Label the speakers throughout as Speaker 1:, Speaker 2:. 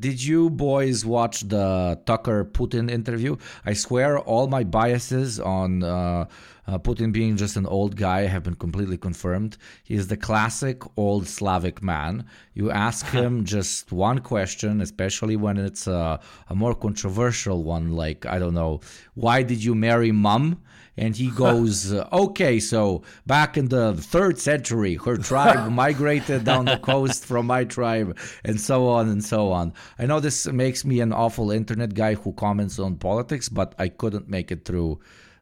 Speaker 1: Did you boys watch the Tucker Putin interview? I swear all my biases on uh, uh, Putin being just an old guy have been completely confirmed. He is the classic old Slavic man. You ask him just one question, especially when it's a, a more controversial one, like, I don't know, why did you marry mom? and he goes, uh, "Okay, so back in the third century, her tribe migrated down the coast from my tribe, and so on and so on." I know this makes me an awful internet guy who comments on politics, but I couldn't make it through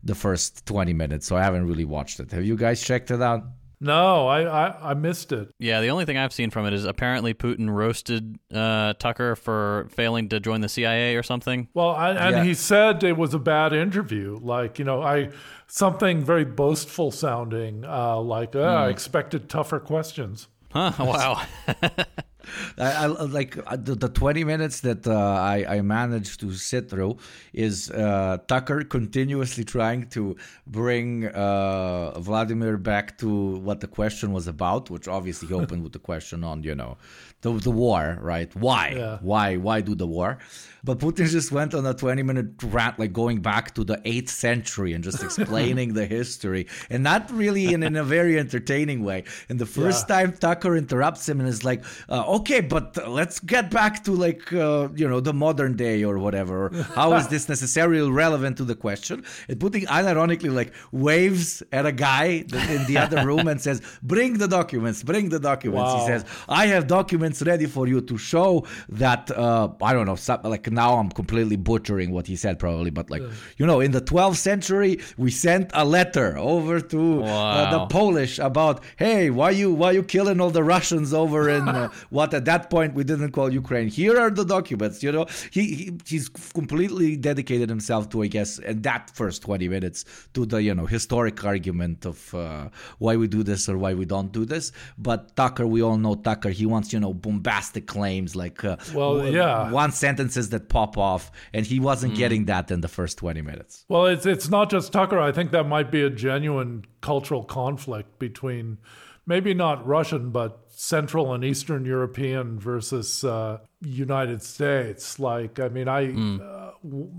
Speaker 1: the first 20 minutes, so I haven't really watched it. Have you guys checked it out?
Speaker 2: No, I, I, I missed it.
Speaker 3: Yeah, the only thing I've seen from it is apparently Putin roasted uh, Tucker for failing to join the CIA or something.
Speaker 2: Well, I, and yeah. he said it was a bad interview. Like you know, I something very boastful sounding. Uh, like oh, mm. I expected tougher questions.
Speaker 3: Huh? Wow.
Speaker 1: I, I, like uh, the, the 20 minutes that uh, I, I managed to sit through is uh, Tucker continuously trying to bring uh, Vladimir back to what the question was about, which obviously he opened with the question on, you know, the, the war, right? Why? Yeah. Why? Why do the war? But Putin just went on a 20 minute rant, like going back to the 8th century and just explaining the history, and not really in, in a very entertaining way. And the first yeah. time Tucker interrupts him and is like, uh, okay, but let's get back to like, uh, you know, the modern day or whatever. How is this necessarily relevant to the question? And Putin unironically like waves at a guy in the other room and says, bring the documents, bring the documents. Wow. He says, I have documents ready for you to show that, uh, I don't know, something like now I'm completely butchering what he said probably, but like you know, in the 12th century, we sent a letter over to wow. uh, the Polish about, hey, why you why you killing all the Russians over in uh, what at that point we didn't call Ukraine. Here are the documents. You know, he, he he's completely dedicated himself to, I guess, in that first 20 minutes to the you know historic argument of uh, why we do this or why we don't do this. But Tucker, we all know Tucker. He wants you know bombastic claims like uh,
Speaker 2: well, yeah,
Speaker 1: one sentences that pop off, and he wasn't mm. getting that in the first 20 minutes.
Speaker 2: Well, it's it's not just Tucker. I think that might be a genuine cultural conflict between maybe not Russian, but Central and Eastern European versus uh, United States. Like, I mean, I mm. uh,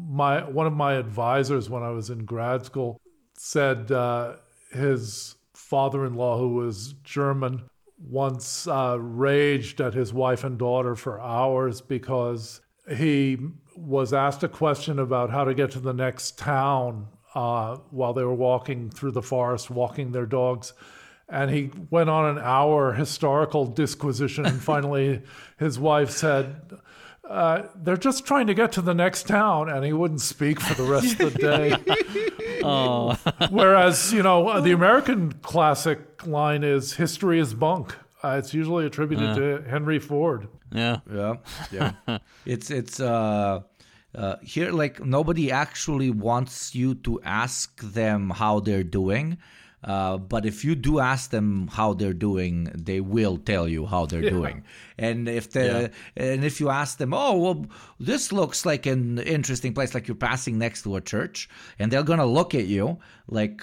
Speaker 2: my one of my advisors when I was in grad school said uh, his father-in-law, who was German, once uh, raged at his wife and daughter for hours because he was asked a question about how to get to the next town uh, while they were walking through the forest, walking their dogs. And he went on an hour historical disquisition. And finally, his wife said, uh, They're just trying to get to the next town. And he wouldn't speak for the rest of the day. oh. Whereas, you know, the American classic line is history is bunk. Uh, it's usually attributed uh. to Henry Ford.
Speaker 3: Yeah,
Speaker 1: yeah, yeah. it's it's uh, uh, here like nobody actually wants you to ask them how they're doing. Uh, but if you do ask them how they're doing, they will tell you how they're yeah. doing. And if the yeah. and if you ask them, oh well, this looks like an interesting place, like you're passing next to a church, and they're gonna look at you like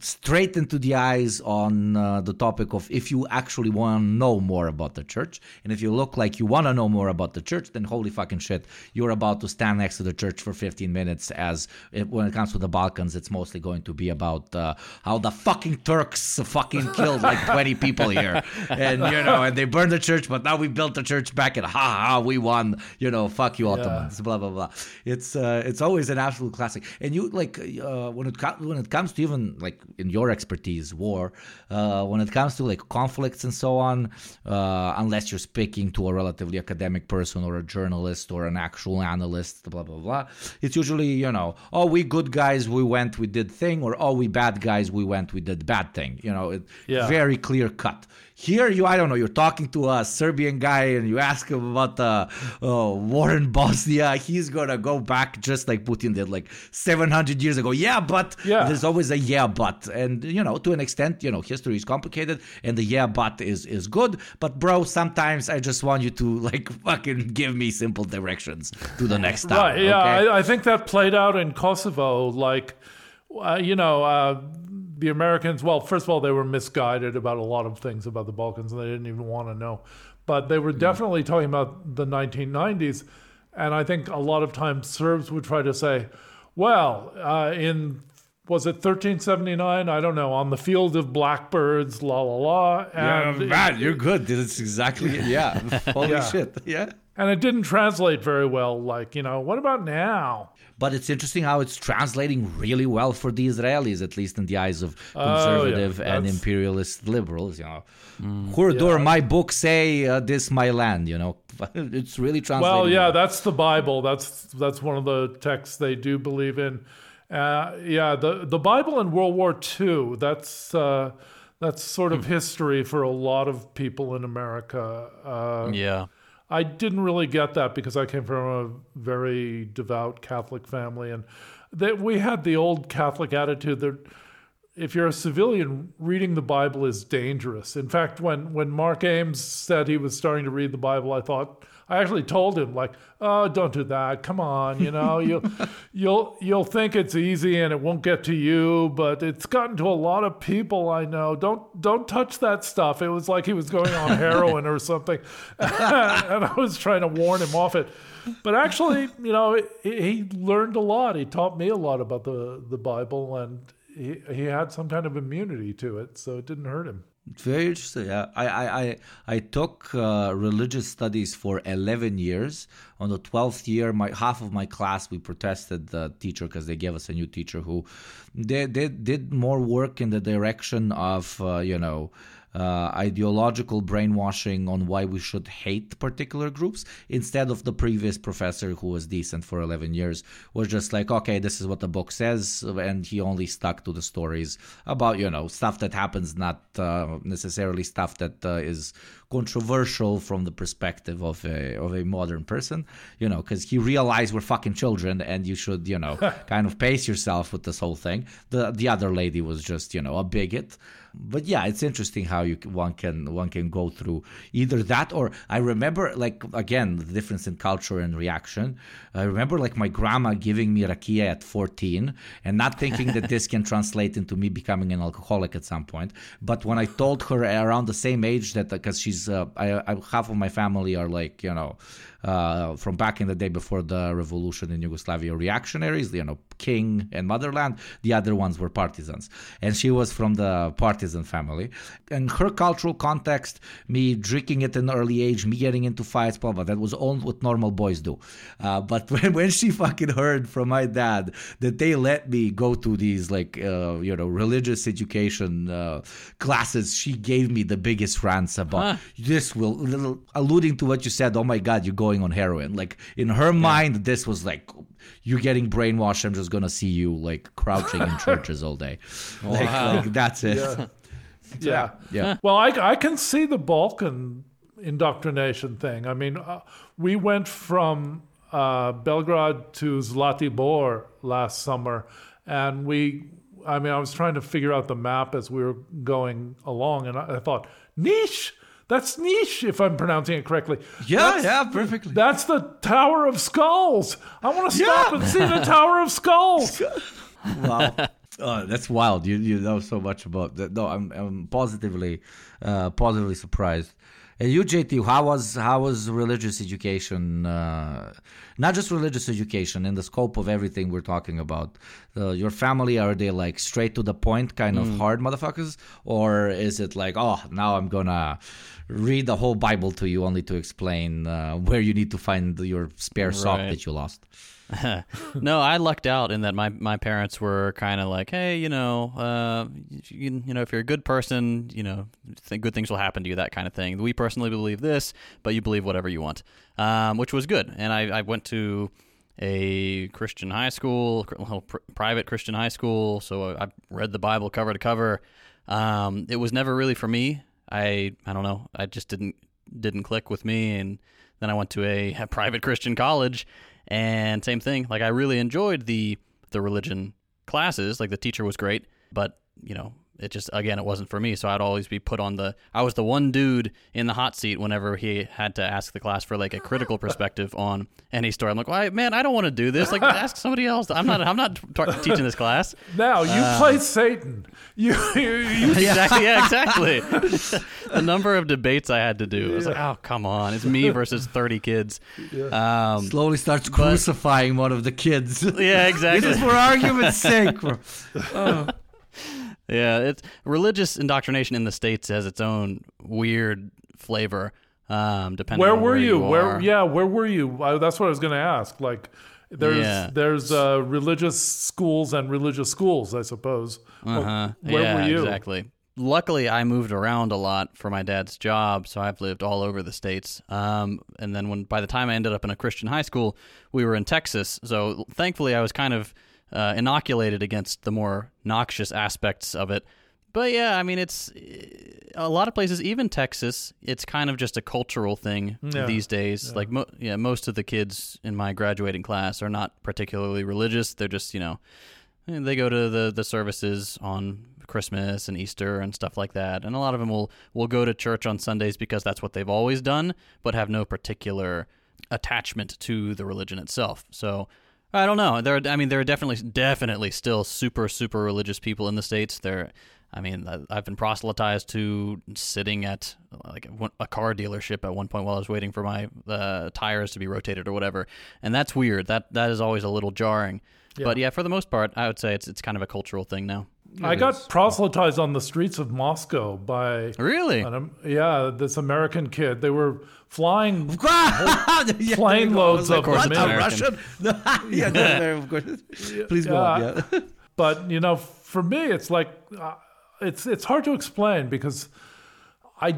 Speaker 1: straight into the eyes on uh, the topic of if you actually want to know more about the church, and if you look like you want to know more about the church, then holy fucking shit, you're about to stand next to the church for 15 minutes. As it, when it comes to the Balkans, it's mostly going to be about uh, how the fucking Turks fucking killed like 20 people here, and you know, and they burned the church but now we built the church back and ha ha, we won. You know, fuck you, Ottomans. Yeah. Blah blah blah. It's uh, it's always an absolute classic. And you like uh, when it co- when it comes to even like in your expertise, war. Uh, when it comes to like conflicts and so on, uh, unless you're speaking to a relatively academic person or a journalist or an actual analyst, blah blah blah. It's usually you know, oh we good guys, we went, we did thing, or oh we bad guys, we went, we did bad thing. You know, it, yeah. very clear cut. Here, you, I don't know, you're talking to a Serbian guy and you ask him about the uh, war in Bosnia. He's going to go back just like Putin did like 700 years ago. Yeah, but yeah. there's always a yeah, but. And, you know, to an extent, you know, history is complicated and the yeah, but is, is good. But, bro, sometimes I just want you to like fucking give me simple directions to the next stop.
Speaker 2: Right. Yeah. Okay? I, I, think that played out in Kosovo. Like, uh, you know, uh, the Americans, well, first of all, they were misguided about a lot of things about the Balkans and they didn't even want to know. but they were definitely talking about the 1990s. And I think a lot of times Serbs would try to say, well, uh, in was it 1379? I don't know. On the field of blackbirds, la la la. And
Speaker 1: yeah, man, you're good. That's exactly it. Yeah. Holy
Speaker 2: Yeah.
Speaker 1: shit. Yeah.
Speaker 2: And it didn't translate very well. Like, you know, what about now?
Speaker 1: But it's interesting how it's translating really well for the Israelis, at least in the eyes of
Speaker 2: Oh, yeah.
Speaker 1: conservative and imperialist liberals. You know, Hurdur, my book say uh, this my land. You know, it's really translating.
Speaker 2: Well, yeah, that's the Bible. That's that's one of the texts they do believe in. Uh, yeah, the the Bible in World War II. That's uh, that's sort of history for a lot of people in America. Uh,
Speaker 3: Yeah.
Speaker 2: I didn't really get that because I came from a very devout Catholic family, and that we had the old Catholic attitude that if you're a civilian, reading the Bible is dangerous. In fact, when when Mark Ames said he was starting to read the Bible, I thought I actually told him like, "Oh, don't do that. Come on, you know, you'll you'll you'll think it's easy and it won't get to you, but it's gotten to a lot of people I know. Don't don't touch that stuff." It was like he was going on heroin or something, and I was trying to warn him off it. But actually, you know, he, he learned a lot. He taught me a lot about the the Bible and he, he had some kind of immunity to it, so it didn't hurt him.
Speaker 1: Very interesting. Yeah, I I I, I took uh, religious studies for eleven years. On the twelfth year, my half of my class we protested the teacher because they gave us a new teacher who they, they did more work in the direction of uh, you know. Uh, ideological brainwashing on why we should hate particular groups instead of the previous professor who was decent for 11 years was just like okay this is what the book says and he only stuck to the stories about you know stuff that happens not uh, necessarily stuff that uh, is controversial from the perspective of a of a modern person you know because he realized we're fucking children and you should you know kind of pace yourself with this whole thing. The the other lady was just you know a bigot but yeah, it's interesting how you one can one can go through either that or I remember like again the difference in culture and reaction. I remember like my grandma giving me rakia at 14 and not thinking that this can translate into me becoming an alcoholic at some point. But when I told her around the same age that because she's uh, I, I, half of my family are like you know uh, from back in the day before the revolution in Yugoslavia reactionaries, you know, king and motherland. The other ones were partisans. And she was from the partisan family. And her cultural context, me drinking at an early age, me getting into fights, blah, blah, that was all what normal boys do. Uh, but when, when she fucking heard from my dad that they let me go to these, like, uh, you know, religious education uh, classes, she gave me the biggest rants about this will, little, alluding to what you said, oh my God, you're going on heroin. Like, in her mind, this was like, you're getting brainwashed. I'm just gonna see you like crouching in churches all day. Like, like, that's it.
Speaker 2: Yeah.
Speaker 1: Yeah.
Speaker 2: Well, I, I can see the Balkan indoctrination thing. I mean, uh, we went from uh, Belgrade to Zlatibor last summer, and we, I mean, I was trying to figure out the map as we were going along, and I, I thought, Niš. That's Niš, if I'm pronouncing it correctly.
Speaker 1: Yeah,
Speaker 2: That's-
Speaker 1: yeah, perfectly.
Speaker 2: That's the Tower of Skulls. I want to stop
Speaker 1: Yeah.
Speaker 2: and see the Tower of Skulls.
Speaker 1: wow. Oh, that's wild. You you know so much about that. No, I'm I'm positively uh, positively surprised. And you, JT, how was how was religious education? Uh, not just religious education, in the scope of everything we're talking about. Uh, your family are they like straight to the point, kind of hard motherfuckers, or is it like, oh, now I'm gonna read the whole Bible to you only to explain uh, where you need to find your spare sock
Speaker 3: Right.
Speaker 1: that you lost?
Speaker 3: no, I lucked out in that my, my parents were kind of like, hey, you know, uh, you, you know, if you're a good person, you know, th- good things will happen to you, that kind of thing. We personally believe this, but you believe whatever you want, um, which was good. And I, I went to a Christian high school, private Christian high school, so I read the Bible cover to cover. Um, it was never really for me. I I don't know. I just didn't didn't click with me, and then I went to a, a private Christian college, and same thing. Like I really enjoyed the the religion classes. Like the teacher was great, but you know, it just again it wasn't for me. So i'd always be put on the i was the one dude in the hot seat whenever he had to ask the class for like a critical perspective on any story. I'm like well, man i don't want to do this. Like ask somebody else. I'm not i'm not t- teaching this class.
Speaker 2: Now you
Speaker 3: Uh,
Speaker 2: play Satan. You, you, you
Speaker 3: exactly yeah exactly. The number of debates i had to do i was like oh come on it's me versus 30 kids. Um,
Speaker 1: Slowly starts crucifying one of the kids.
Speaker 3: yeah exactly.
Speaker 1: This is for argument's sake. bro.
Speaker 3: Yeah, it's religious indoctrination in the states has its own weird flavor. Um, depending
Speaker 2: where
Speaker 3: on
Speaker 2: were
Speaker 3: where
Speaker 2: you?
Speaker 3: you
Speaker 2: Where? Yeah, where were you? I, that's what I was going to ask. Like, there's
Speaker 3: Yeah.
Speaker 2: there's uh, religious schools and religious schools, I suppose.
Speaker 3: Uh-huh.
Speaker 2: where
Speaker 3: yeah,
Speaker 2: were you?
Speaker 3: Exactly. Luckily, I moved around a lot for my dad's job, so I've lived all over the states. Um, and then when by the time I ended up in a Christian high school, we were in Texas. So thankfully, I was kind of uh, inoculated against the more noxious aspects of it. But yeah, I mean, it's a lot of places, even Texas. It's kind of just a cultural thing
Speaker 2: Yeah.
Speaker 3: these days. Like, mo- yeah, most of the kids in my graduating class are not particularly religious. They're just, you know, they go to the, the services on Christmas and Easter and stuff like that. And a lot of them will, will go to church on Sundays because that's what they've always done, but have no particular attachment to the religion itself. So I don't know. There, are, I mean, there are definitely, definitely still super, super religious people in the states. There, I mean, I've been proselytized to sitting at like a- a car dealership at one point while I was waiting for my uh, tires to be rotated or whatever, and that's weird. That that is always a little jarring. But yeah, for the most part, I would say it's it's kind of a cultural thing now.
Speaker 2: I got proselytized on the streets of Moscow by
Speaker 3: Really?
Speaker 2: an, yeah this American kid. They were flying
Speaker 1: Yeah,
Speaker 2: Plane loads
Speaker 1: was like,
Speaker 2: of
Speaker 1: what,
Speaker 2: them
Speaker 1: a. Russian? yeah, no, of course. Please go on.
Speaker 2: Yeah.
Speaker 1: Yeah.
Speaker 2: but you know for me it's like uh, it's it's hard to explain because i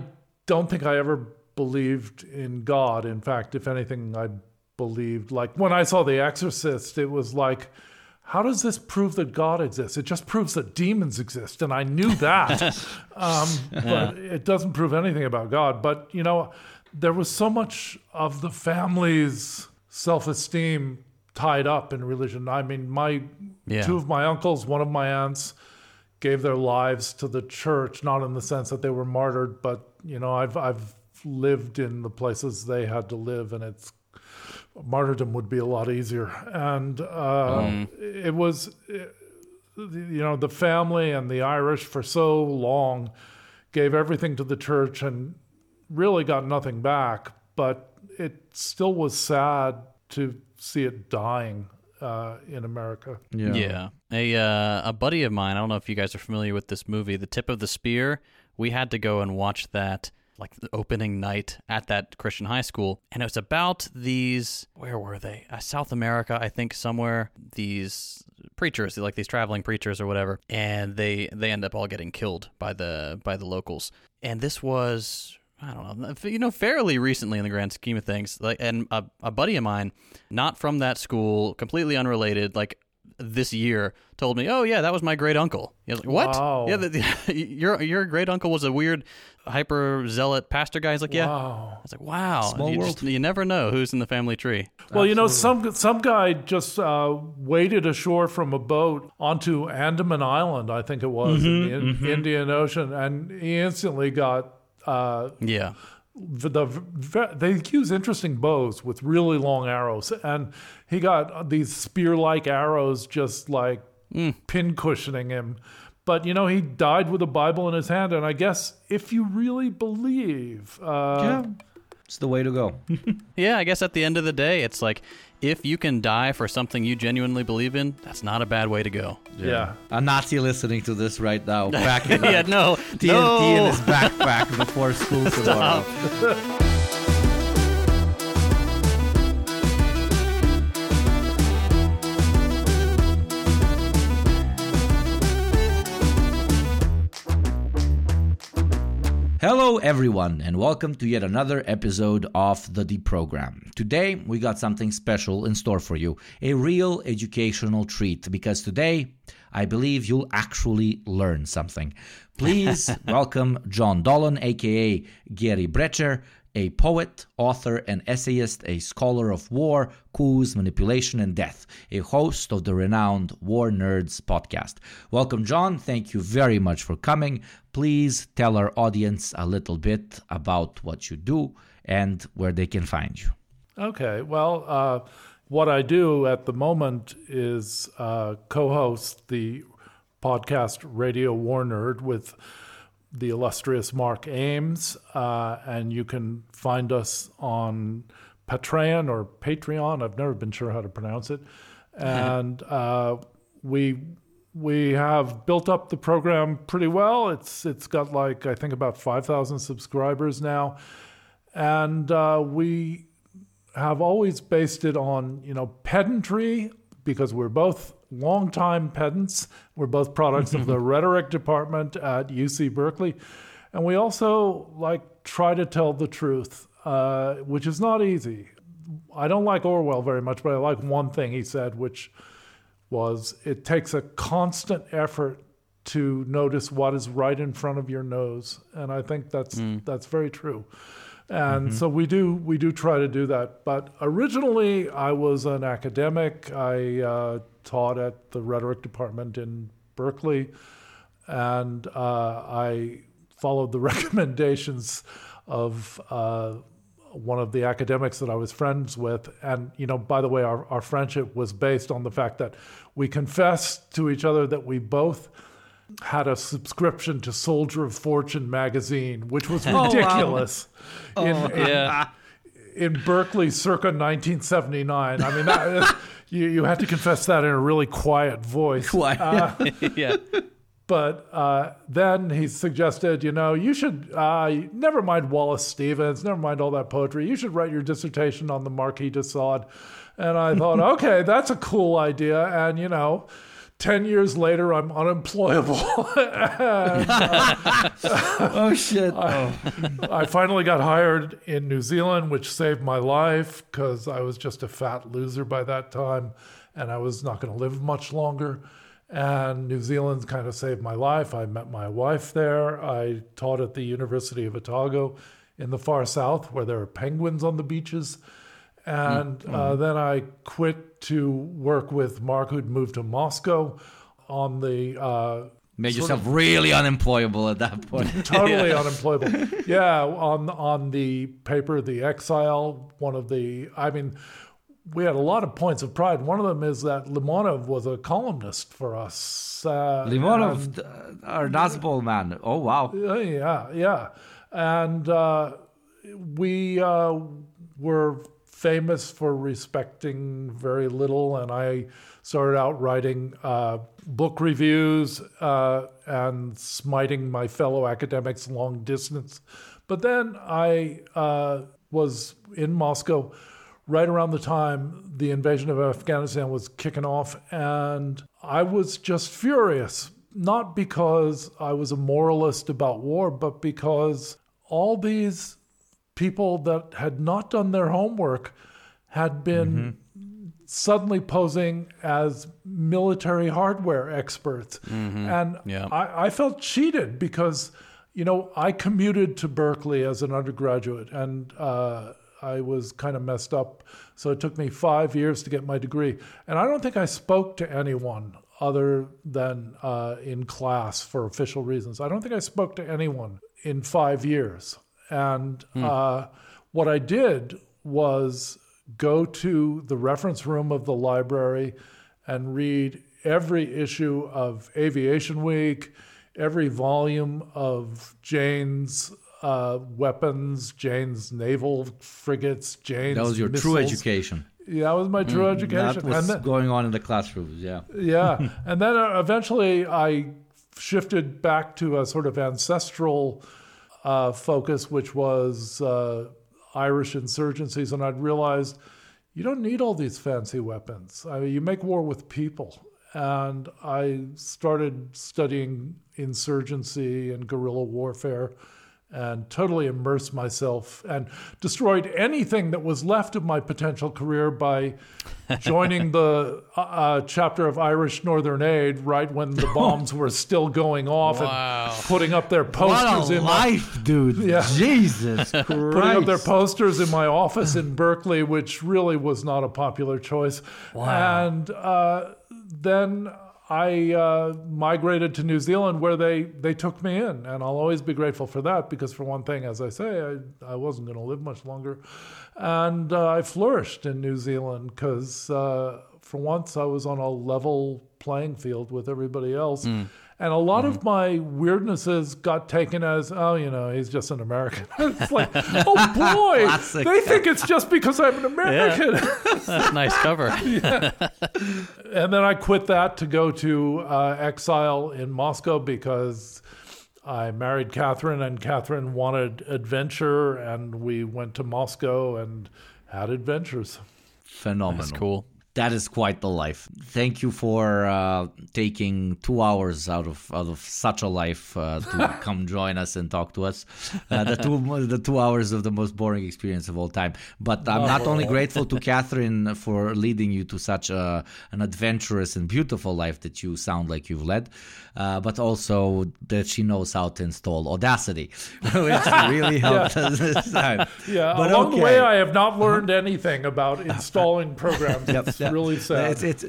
Speaker 2: don't think i ever believed in god in fact if anything i believed like when i saw the exorcist it was like how does this prove that god exists? It just proves that demons exist and i knew that. Um, but it doesn't prove anything about god. But you know there was so much of the family's self-esteem tied up in religion. I mean my
Speaker 3: Yeah.
Speaker 2: two of my uncles, one of my aunts, gave their lives to the church, not in the sense that they were martyred, but you know, I've I've lived in the places they had to live, and it's martyrdom would be a lot easier. And uh, it was, it- you know, the family and the Irish for so long gave everything to the church and really got nothing back, but it still was sad to see it dying uh, in America.
Speaker 3: Yeah. A uh, a buddy of mine, I don't know if you guys are familiar with this movie, The Tip of the Spear. We had to go and watch that like the opening night at that Christian high school, and it was about these where were they? Uh, South America, I think somewhere. These preachers, like these traveling preachers or whatever, and they they end up all getting killed by the by the locals. And this was I don't know, you know, fairly recently in the grand scheme of things. Like, and a, a buddy of mine, not from that school, completely unrelated, like this year, told me, "Oh yeah, that was my great uncle." I was like, "What?
Speaker 2: Wow.
Speaker 3: Yeah, the, your your great uncle was a weird, hyper zealot pastor guy." He's like, "Yeah."
Speaker 2: Wow.
Speaker 3: I was like, "Wow,
Speaker 1: Small
Speaker 3: you
Speaker 1: world.
Speaker 3: just you never know who's in the family tree."
Speaker 2: Well, you know, some some guy just uh, waded ashore from a boat onto Andaman Island, I think it was, in the in- Indian Ocean, and he instantly got. Uh,
Speaker 3: Yeah,
Speaker 2: the, the they use interesting bows with really long arrows, and he got these spear-like arrows just like pin cushioning him. But you know, he died with a Bible in his hand, and I guess if you really believe, uh,
Speaker 1: Yeah. It's the way to go.
Speaker 3: yeah. I guess at the end of the day, it's like if you can die for something you genuinely believe in, that's not a bad way to go.
Speaker 2: yeah.
Speaker 1: A Nazi listening to this right now, packing
Speaker 3: yeah, no,
Speaker 1: TNT
Speaker 3: no.
Speaker 1: in his backpack before school tomorrow. Hello, everyone, and welcome to yet another episode of the Deprogram. Today, we got something special in store for you a real educational treat because today, I believe you'll actually learn something. Please welcome John Dolan, aka Gary Brecher, a poet, author, and essayist, a scholar of war, coups, manipulation, and death, a host of the renowned War Nerds podcast. Welcome, John. Thank you very much for coming. Please tell our audience a little bit about what you do and where they can find you.
Speaker 2: Okay. Well, uh, what I do at the moment is uh, co host the podcast Radio War Nerd with the illustrious Mark Ames, uh, and you can find us on Patreon or Patreon. I've never been sure how to pronounce it, and uh, we we have built up the program pretty well. It's it's got like I think about five thousand subscribers now, and uh, we have always based it on you know pedantry because we're both longtime pedants. We're both products of the rhetoric department at UC Berkeley. And we also like try to tell the truth, uh, which is not easy. I don't like Orwell very much, but I like one thing he said, which was it takes a constant effort to notice what is right in front of your nose. And I think that's mm. that's very true. And mm-hmm. so we do we do try to do that. But originally, I was an academic. I uh, taught at the rhetoric department in Berkeley, and uh, I followed the recommendations of uh, one of the academics that I was friends with. And, you know, by the way, our, our friendship was based on the fact that we confessed to each other that we both had a subscription to Soldier of Fortune magazine, which was ridiculous.
Speaker 3: Oh, wow. in, oh, yeah.
Speaker 2: in, in Berkeley circa 1979. I mean, that, you, you have to confess that in a really quiet voice.
Speaker 3: Quiet. Uh, yeah.
Speaker 2: But uh, then he suggested, you know, you should, uh, never mind Wallace Stevens, never mind all that poetry. You should write your dissertation on the Marquis de Sade. And I thought, okay, that's a cool idea. And, you know, 10 years later, I'm unemployable. and,
Speaker 1: uh, oh, shit.
Speaker 2: I, I, finally got hired in New Zealand, which saved my life because I was just a fat loser by that time and I was not going to live much longer. And New Zealand kind of saved my life. I met my wife there. I taught at the University of Otago in the far south where there are penguins on the beaches. And mm-hmm. uh, then I quit to work with Mark, who'd moved to Moscow on the. Uh,
Speaker 1: Made yourself of, really unemployable at that point.
Speaker 2: totally yeah. unemployable. Yeah, on on the paper, The Exile, one of the. I mean, we had a lot of points of pride. One of them is that Limonov was a columnist for us.
Speaker 1: Uh, Limonov, and, our Nazbol man. Oh wow.
Speaker 2: Yeah, yeah, and uh, we uh, were famous for respecting very little, and I started out writing uh, book reviews uh, and smiting my fellow academics long distance. But then I uh, was in Moscow right around the time the invasion of Afghanistan was kicking off, and I was just furious. Not because I was a moralist about war, but because all these people that had not done their homework had been mm-hmm. suddenly posing as military hardware experts. Mm-hmm. And yeah. I, I, felt cheated because, you know, I commuted to Berkeley as an undergraduate and uh, I was kind of messed up. So it took me five years to get my degree. And I don't think I spoke to anyone other than uh, in class for official reasons. I don't think I spoke to anyone in five years. And mm. uh, what I did was go to the reference room of the library and read every issue of Aviation Week, every volume of Jane's uh, weapons, Jane's naval frigates, Jane's.
Speaker 1: That was your
Speaker 2: missiles.
Speaker 1: true education.
Speaker 2: Yeah, that was my true mm, education.
Speaker 1: That was then, going on in the classrooms. Yeah.
Speaker 2: Yeah, and then uh, eventually I shifted back to a sort of ancestral uh, focus, which was uh, Irish insurgencies, and I'd realized you don't need all these fancy weapons. I mean, you make war with people. And I started studying insurgency and guerrilla warfare and totally immersed myself and destroyed anything that was left of my potential career by joining the uh, uh, chapter of Irish Northern Aid right when the bombs were still going off
Speaker 3: Wow.
Speaker 2: and putting up their posters in my
Speaker 1: life, dude!
Speaker 2: Yeah.
Speaker 1: Jesus Christ!
Speaker 2: putting up their posters in my office in Berkeley, which really was not a popular choice. Wow. And uh, then I uh, migrated to New Zealand, where they they took me in, and I'll always be grateful for that. Because for one thing, as I say, I, I wasn't going to live much longer, and uh, I flourished in New Zealand because uh, for once I was on a level playing field with everybody else. And a lot of my weirdnesses got taken as, oh, you know, he's just an American. it's like, oh boy,
Speaker 1: Classic.
Speaker 2: they think it's just because I'm an American.
Speaker 3: That's a nice cover.
Speaker 2: and then I quit that to go to uh, exile in Moscow because I married Catherine, and Catherine wanted adventure, and we went to Moscow and had adventures.
Speaker 1: Phenomenal.
Speaker 3: That's cool.
Speaker 1: That is quite the life. Thank you for uh, taking two hours out of out of such a life uh, to come join us and talk to us. Uh, the two the two hours of the most boring experience of all time. But I'm not only grateful to Catherine for leading you to such a, an adventurous and beautiful life that you sound like you've led, uh, but also that she knows how to install Audacity, which really helped us this time.
Speaker 2: Yeah,
Speaker 1: But
Speaker 2: along the way, I have not learned anything about installing programs. It's
Speaker 1: Yeah.
Speaker 2: really sad.
Speaker 1: It's, it's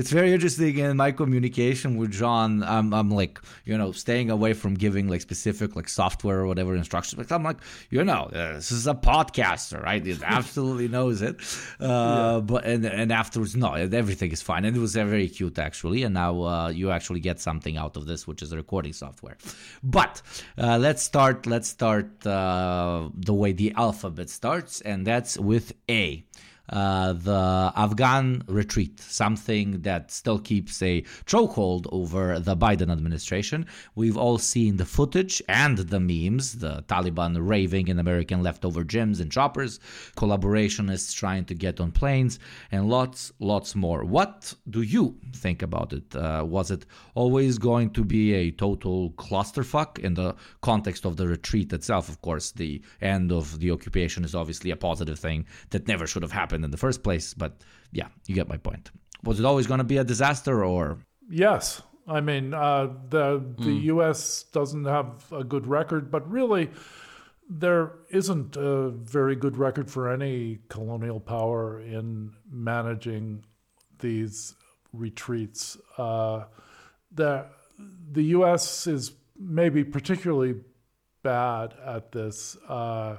Speaker 1: it's very interesting in my communication with John. I'm I'm like you know staying away from giving like specific like software or whatever instructions. Because I'm like you know uh, this is a podcaster, right? It absolutely knows it. Uh, But and and afterwards, no, everything is fine. And it was very cute actually. And now uh, you actually get something out of this, which is the recording software. But uh, let's start. Let's start uh, the way the alphabet starts, and that's with A uh, the Afghan retreat, something that still keeps a chokehold over the Biden administration. We've all seen the footage and the memes, the Taliban raving in American leftover gyms and choppers, collaborationists trying to get on planes, and lots, lots more. What do you think about it? Uh, was it always going to be a total clusterfuck in the context of the retreat itself? Of course, the end of the occupation is obviously a positive thing that never should have happened in the first place. But yeah, you get my point. Was it always going to be a disaster, or
Speaker 2: Yes, I mean uh, the the U.S. doesn't have a good record, but really there isn't a very good record for any colonial power in managing these retreats. Uh, the the U.S. is maybe particularly bad at this. Uh,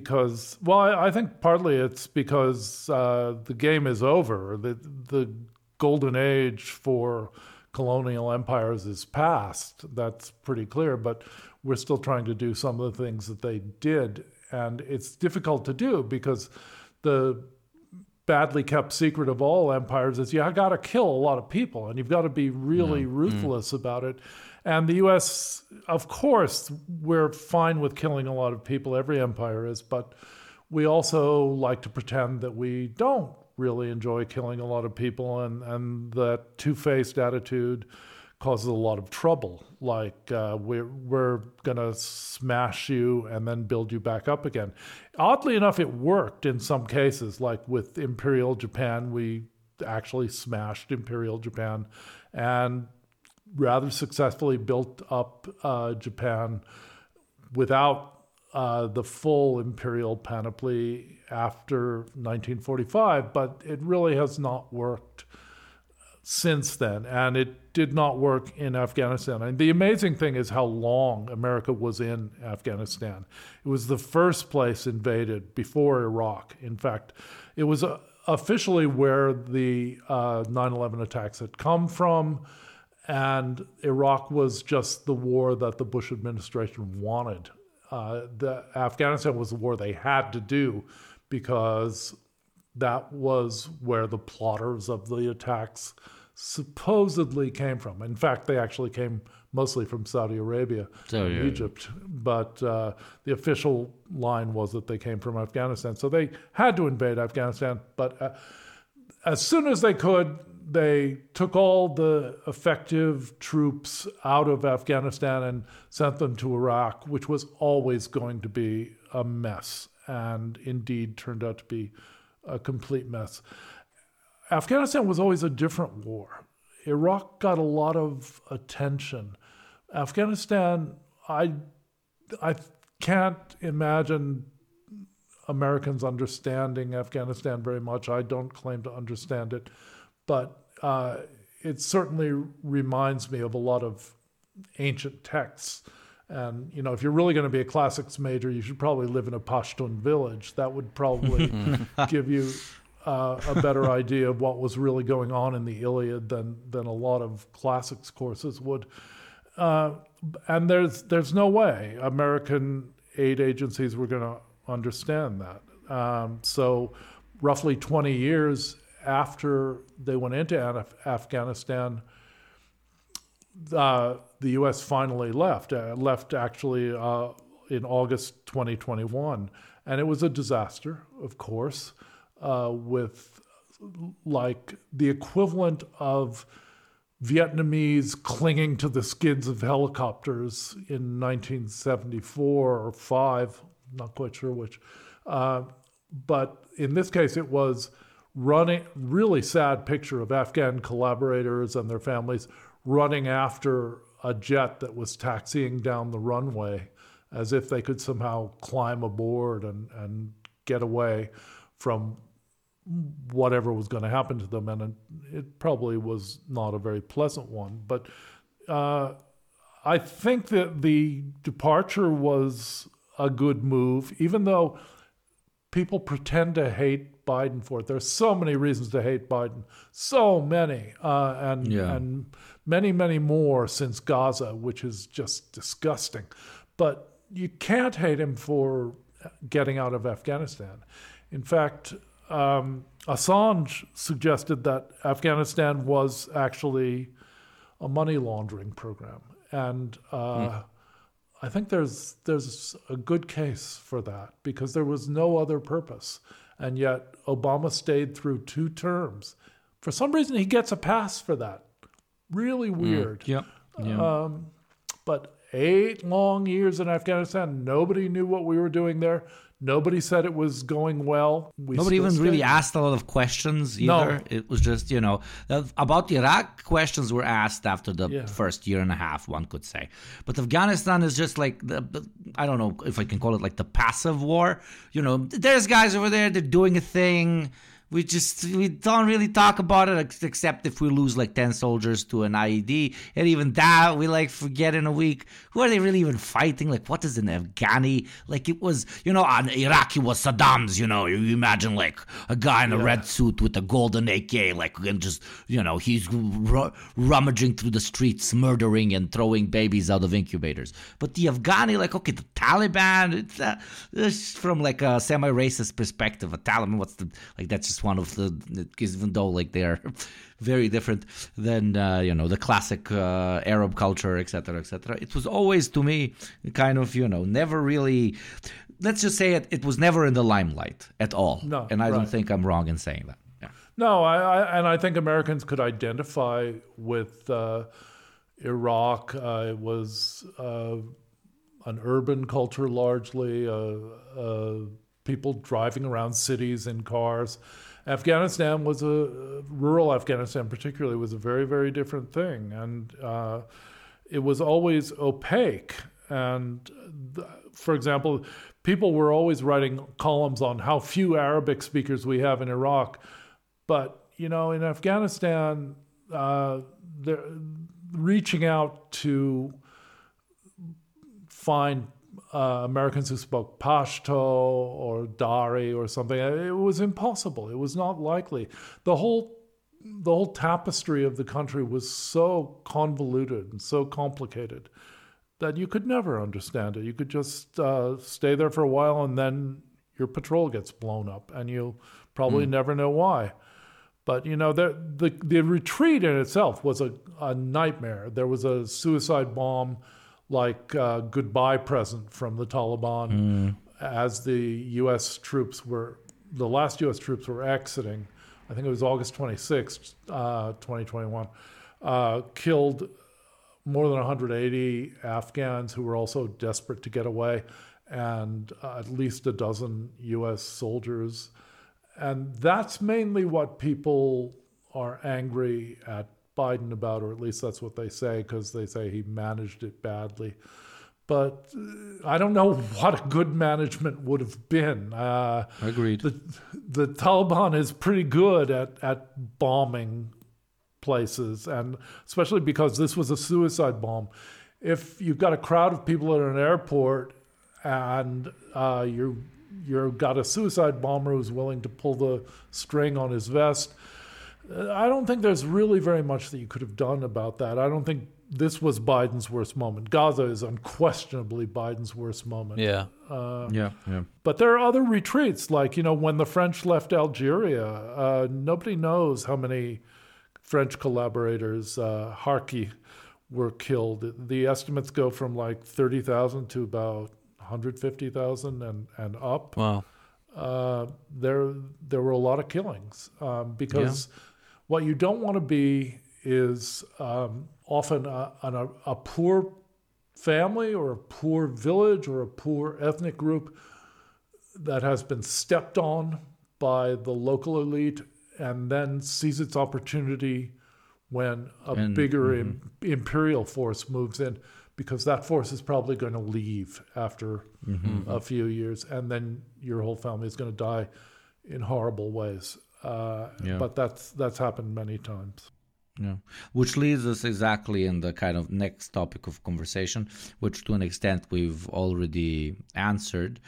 Speaker 2: because, well, I, I think partly it's because uh, the game is over. The the golden age for colonial empires is past. That's pretty clear. But we're still trying to do some of the things that they did, and it's difficult to do because the badly kept secret of all empires is you got to kill a lot of people and you've got to be really ruthless about it. And the US, of course, we're fine with killing a lot of people, every empire is, but we also like to pretend that we don't really enjoy killing a lot of people and, and that two faced attitude causes a lot of trouble. Like uh, we're we're gonna smash you and then build you back up again. Oddly enough, it worked in some cases. Like with Imperial Japan, we actually smashed Imperial Japan, and rather successfully built up uh, Japan without uh, the full imperial panoply after 1945. But it really has not worked since then, and it did not work in Afghanistan. And the amazing thing is how long America was in Afghanistan. It was the first place invaded before Iraq. In fact, it was uh, officially where the uh, 9 11 attacks had come from, and Iraq was just the war that the Bush administration wanted. Uh, the Afghanistan was the war they had to do because that was where the plotters of the attacks supposedly came from. In fact, they actually came mostly from Saudi Arabia and
Speaker 1: Arabia.
Speaker 2: Egypt, but uh, the official line was that they came from Afghanistan. So they had to invade Afghanistan, but uh, as soon as they could, they took all the effective troops out of Afghanistan and sent them to Iraq, which was always going to be a mess, and indeed turned out to be a complete mess. Afghanistan was always a different war. Iraq got a lot of attention. Afghanistan, I, I can't imagine Americans understanding Afghanistan very much. I don't claim to understand it, but uh, it certainly reminds me of a lot of ancient texts. And you know, if you're really going to be a classics major, you should probably live in a Pashtun village. That would probably give you uh, a better idea of what was really going on in the Iliad than than a lot of classics courses would. Uh, and there's there's no way American aid agencies were going to understand that. Um, so, roughly 20 years after they went into Af- Afghanistan, uh, the U.S. finally left. Uh, left actually uh, in August 2021, and it was a disaster, of course, uh, with like the equivalent of Vietnamese clinging to the skids of helicopters in 1974 or five, not quite sure which. Uh, but in this case, it was running, really sad picture of Afghan collaborators and their families running after a jet that was taxiing down the runway as if they could somehow climb aboard and, and get away from whatever was going to happen to them. And it, probably was not a very pleasant one. But uh, I think that the departure was a good move, even though people pretend to hate Biden for it. There's so many reasons to hate Biden, so many, uh, and
Speaker 1: Yeah.
Speaker 2: and many, many more since Gaza, which is just disgusting. But you can't hate him for getting out of Afghanistan. In fact, um, Assange suggested that Afghanistan was actually a money laundering program, and uh, I think there's there's a good case for that because there was no other purpose, and yet Obama stayed through two terms. For some reason, he gets a pass for that. Really weird.
Speaker 1: Yep. Yeah.
Speaker 2: Um, but eight long years in Afghanistan, nobody knew what we were doing there. Nobody said it was going well. We
Speaker 1: Nobody even really asked a lot of questions
Speaker 2: No.
Speaker 1: either. It was just, you know, about Iraq, questions were asked after the
Speaker 2: Yeah.
Speaker 1: first year and a half, one could say. But Afghanistan is just like, the, the- I don't know if I can call it like the passive war. You know, there's guys over there, they're doing a thing. We just we don't really talk about it except if we lose like ten soldiers to an IED, and even that we like forget in a week. Who are they really even fighting? Like, what is an Afghani? Like it was, you know, an Iraqi was Saddam's. You know, you imagine like a guy in a red suit with a golden AK, like and just you know he's ru- rummaging through the streets, murdering and throwing babies out of incubators. But the Afghani, like okay, the Taliban, it's, uh, it's from like a semi-racist perspective. A Taliban, what's the like? That's just one of the even though like they are very different than uh, you know the classic uh, Arab culture, etc., etc. It was always to me kind of you know never really. Let's just say it. It was never in the limelight at all.
Speaker 2: No,
Speaker 1: and I don't think I'm wrong in saying that. Yeah.
Speaker 2: No, I, I and I think Americans could identify with uh, Iraq. Uh, it was uh, an urban culture largely, uh, uh, people driving around cities in cars. Afghanistan was a rural Afghanistan, particularly, was a very very different thing, and uh, it was always opaque. And th- for example, people were always writing columns on how few Arabic speakers we have in Iraq. But you know, in Afghanistan, uh, they're reaching out to find uh, Americans who spoke Pashto or Dari or something. It was impossible. It was not likely. The whole the whole tapestry of the country was so convoluted and so complicated that you could never understand it. You could just uh, stay there for a while and then your patrol gets blown up and you'll probably never know why. But you know, the the, the retreat in itself was a, a nightmare. There was a suicide bomb, like uh, goodbye present from the Taliban, as the U.S. troops were the last U.S. troops were exiting I think it was August 26th, uh, 2021, uh, killed more than 180 Afghans who were also desperate to get away, and uh, at least a dozen U.S. soldiers. And that's mainly what people are angry at Biden about, or at least that's what they say, because they say he managed it badly. But uh, I don't know what a good management would have been. Uh,
Speaker 1: Agreed.
Speaker 2: The, the Taliban is pretty good at, at bombing places, and especially because this was a suicide bomb. If you've got a crowd of people at an airport and uh, you're you've got a suicide bomber who's willing to pull the string on his vest, I don't think there's really very much that you could have done about that. I don't think this was Biden's worst moment. Gaza is unquestionably Biden's worst moment.
Speaker 3: Yeah.
Speaker 1: Uh, yeah, yeah.
Speaker 2: But there are other retreats, like you know when the French left Algeria. Uh, nobody knows how many French collaborators, uh, Harki, were killed. The estimates go from like 30,000 to about 150,000 and, and up.
Speaker 3: Wow.
Speaker 2: Uh, there, there were a lot of killings um, because yeah. What you don't want to be is um, often a, a, a poor family or a poor village or a poor ethnic group that has been stepped on by the local elite and then sees its opportunity when a and, bigger mm-hmm. Im- imperial force moves in because that force is probably going to leave after mm-hmm. a few years and then your whole family is going to die in horrible ways uh, yeah. but that's that's happened many times
Speaker 1: yeah, which leads us exactly in the kind of next topic of conversation, which to an extent we've already answered.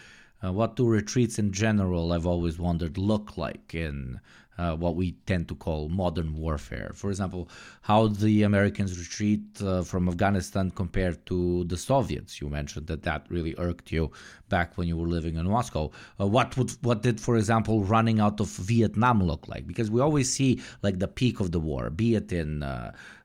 Speaker 1: Uh, what do retreats in general, I've always wondered, look like in uh, what we tend to call modern warfare. For example, how the Americans retreat uh, from Afghanistan compared to the Soviets. You mentioned that that really irked you back when you were living in Moscow. Uh, what would what did, for example, running out of Vietnam look like? Because we always see like the peak of the war, be it in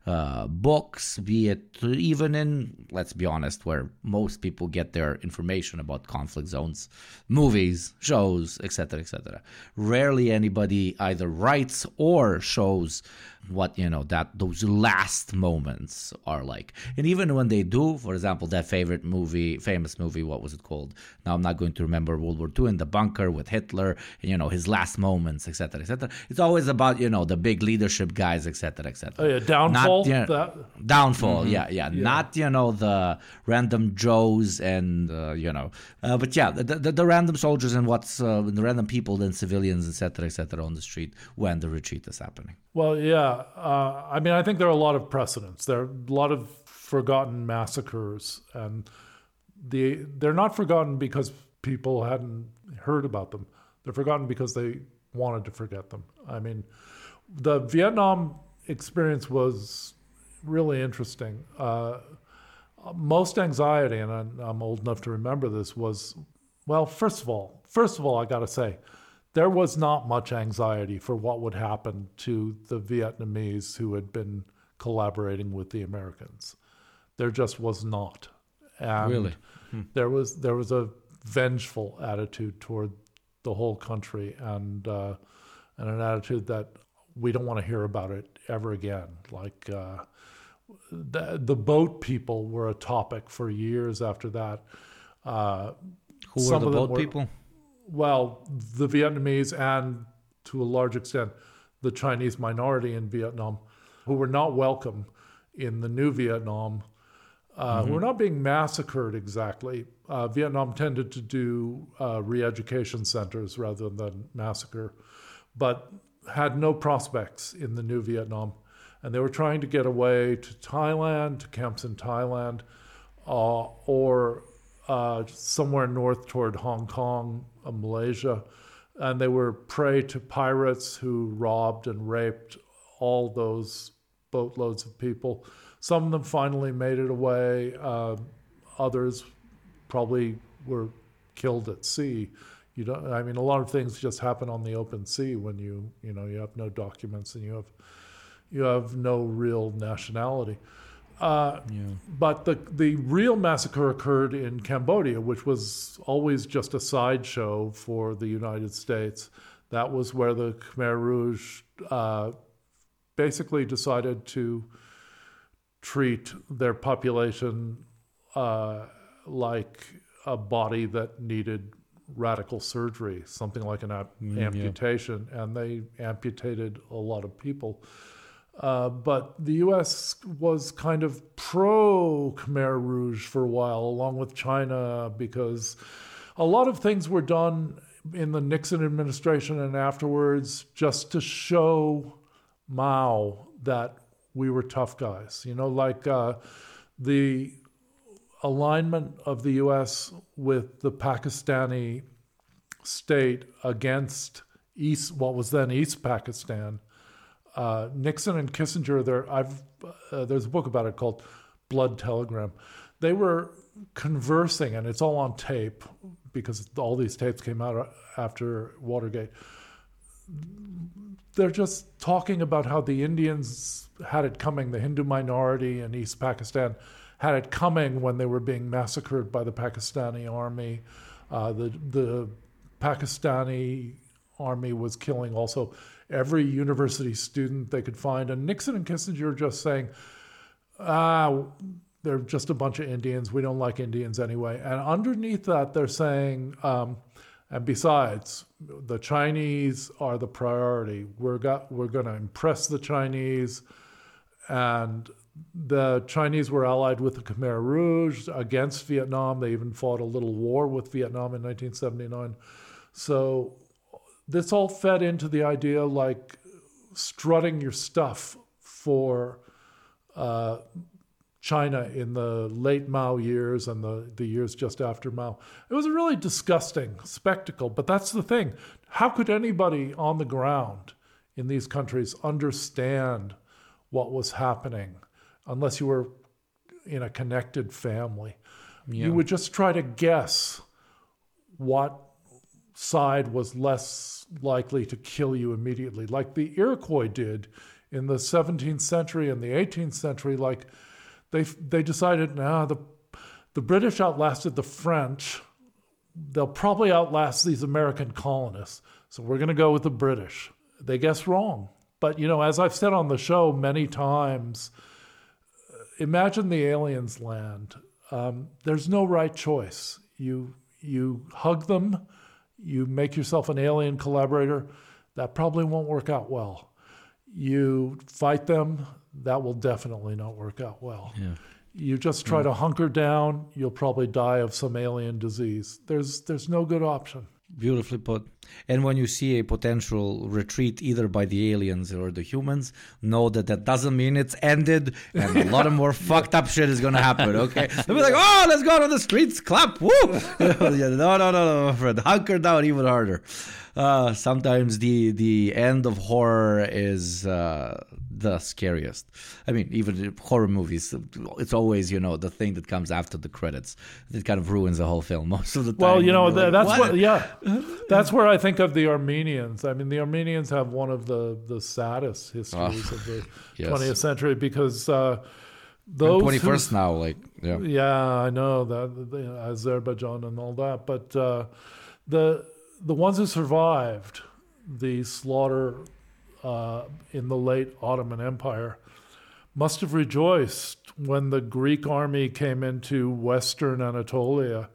Speaker 1: uh, books, be it even in, let's be honest, where most people get their information about conflict zones, movies, shows, etc., etc. Rarely anybody either writes or shows what you know that those last moments are like. And even when they do for example that favorite movie famous movie what was it called? Now i'm not going to remember world war ii in the bunker with hitler and you know his last moments etc etc it's always about you know the big leadership guys etc etc
Speaker 2: oh yeah downfall? Not, you know,
Speaker 1: downfall mm-hmm. yeah, yeah, yeah. Not you know the random joes and uh, you know uh, but yeah the, the, the, random soldiers and what's uh, the random people and civilians etc etc on the street when the retreat is happening
Speaker 2: well yeah uh, I mean, I think there are a lot of precedents. There are a lot of forgotten massacres, and the they're not forgotten because people hadn't heard about them. They're forgotten because they wanted to forget them. I mean, the Vietnam experience was really interesting. Uh, most anxiety, and I'm, I'm old enough to remember this, was well. First of all, first of all, I got to say there was not much anxiety for what would happen to the Vietnamese who had been collaborating with the Americans. There just was not. And
Speaker 1: really?
Speaker 2: Hmm. There was there was a vengeful attitude toward the whole country and uh, and an attitude that we don't want to hear about it ever again. Like uh, the the boat people were a topic for years after that.
Speaker 1: Uh, Who were the boat were, people?
Speaker 2: Well, the Vietnamese and to a large extent the Chinese minority in Vietnam, who were not welcome in the new Vietnam, uh, mm-hmm. who were not being massacred exactly. Uh, Vietnam tended to do uh, re education centers rather than massacre, but had no prospects in the new Vietnam. And they were trying to get away to Thailand, to camps in Thailand, uh, or uh, somewhere north toward Hong Kong, uh, Malaysia, and they were prey to pirates who robbed and raped all those boatloads of people. Some of them finally made it away. Uh, others probably were killed at sea. You don't. I mean, a lot of things just happen on the open sea when you you know you have no documents and you have you have no real nationality. Uh, yeah. But the the real massacre occurred in Cambodia, which was always just a sideshow for the United States. That was where the Khmer Rouge uh, basically decided to treat their population uh, like a body that needed radical surgery, something like an ap-
Speaker 1: Mm,
Speaker 2: amputation, and they amputated a lot of people. Uh, but the U.S. was kind of pro Khmer Rouge for a while, along with China, because a lot of things were done in the Nixon administration and afterwards just to show Mao that we were tough guys. You know, like uh, the alignment of the U.S. with the Pakistani state against East, what was then East Pakistan. Uh, Nixon and Kissinger, there, I've uh, there's a book about it called Blood Telegram. They were conversing, and it's all on tape because all these tapes came out after Watergate. They're just talking about how the Indians had it coming, the Hindu minority in East Pakistan had it coming when they were being massacred by the Pakistani army. Uh, the the Pakistani army was killing also every university student they could find. And Nixon and Kissinger are just saying, ah, they're just a bunch of Indians. We don't like Indians anyway. And underneath that, they're saying, um, and besides, the Chinese are the priority. We're got we're going to impress the Chinese, and the Chinese were allied with the Khmer Rouge against Vietnam. They even fought a little war with Vietnam in 1979. So this all fed into the idea like strutting your stuff for uh, China in the late Mao years and the, the years just after Mao. It was a really disgusting spectacle, but that's the thing. How could anybody on the ground in these countries understand what was happening unless you were in a connected family?
Speaker 1: Yeah.
Speaker 2: You would just try to guess what side was less likely to kill you immediately, like the Iroquois did in the 17th century and the 18th century. Like they they decided, nah, the the British outlasted the French. They'll probably outlast these American colonists, so we're going to go with the British. They guess wrong, but you know, as I've said on the show many times, imagine the aliens land. Um, there's no right choice. You you hug them you make yourself an alien collaborator, that probably won't work out well. You fight them, that will definitely not work out well.
Speaker 1: Yeah.
Speaker 2: You just try mm. to hunker down, you'll probably die of some alien disease. There's there's no good option.
Speaker 1: Beautifully put. And when you see a potential retreat either by the aliens or the humans, know that that doesn't mean it's ended and a lot of more fucked up shit is going to happen, okay? They'll be like, oh, let's go on the streets, clap, woo! no, no, no, no, my friend. Hunker down even harder. Uh, sometimes the the end of horror is uh, the scariest. I mean, even horror movies, it's always you know the thing that comes after the credits that kind of ruins the whole film most of the time.
Speaker 2: Well, you know
Speaker 1: like,
Speaker 2: that's
Speaker 1: "What?"
Speaker 2: what, yeah, that's where I think of the Armenians. I mean, the Armenians have one of the the saddest histories of the
Speaker 1: yes.
Speaker 2: 20th century because uh, those
Speaker 1: 21st
Speaker 2: who-
Speaker 1: now, like yeah.
Speaker 2: Yeah, I know that the Azerbaijan and all that, but uh, the the ones who survived the slaughter uh, in the late Ottoman Empire must have rejoiced when the Greek army came into Western Anatolia,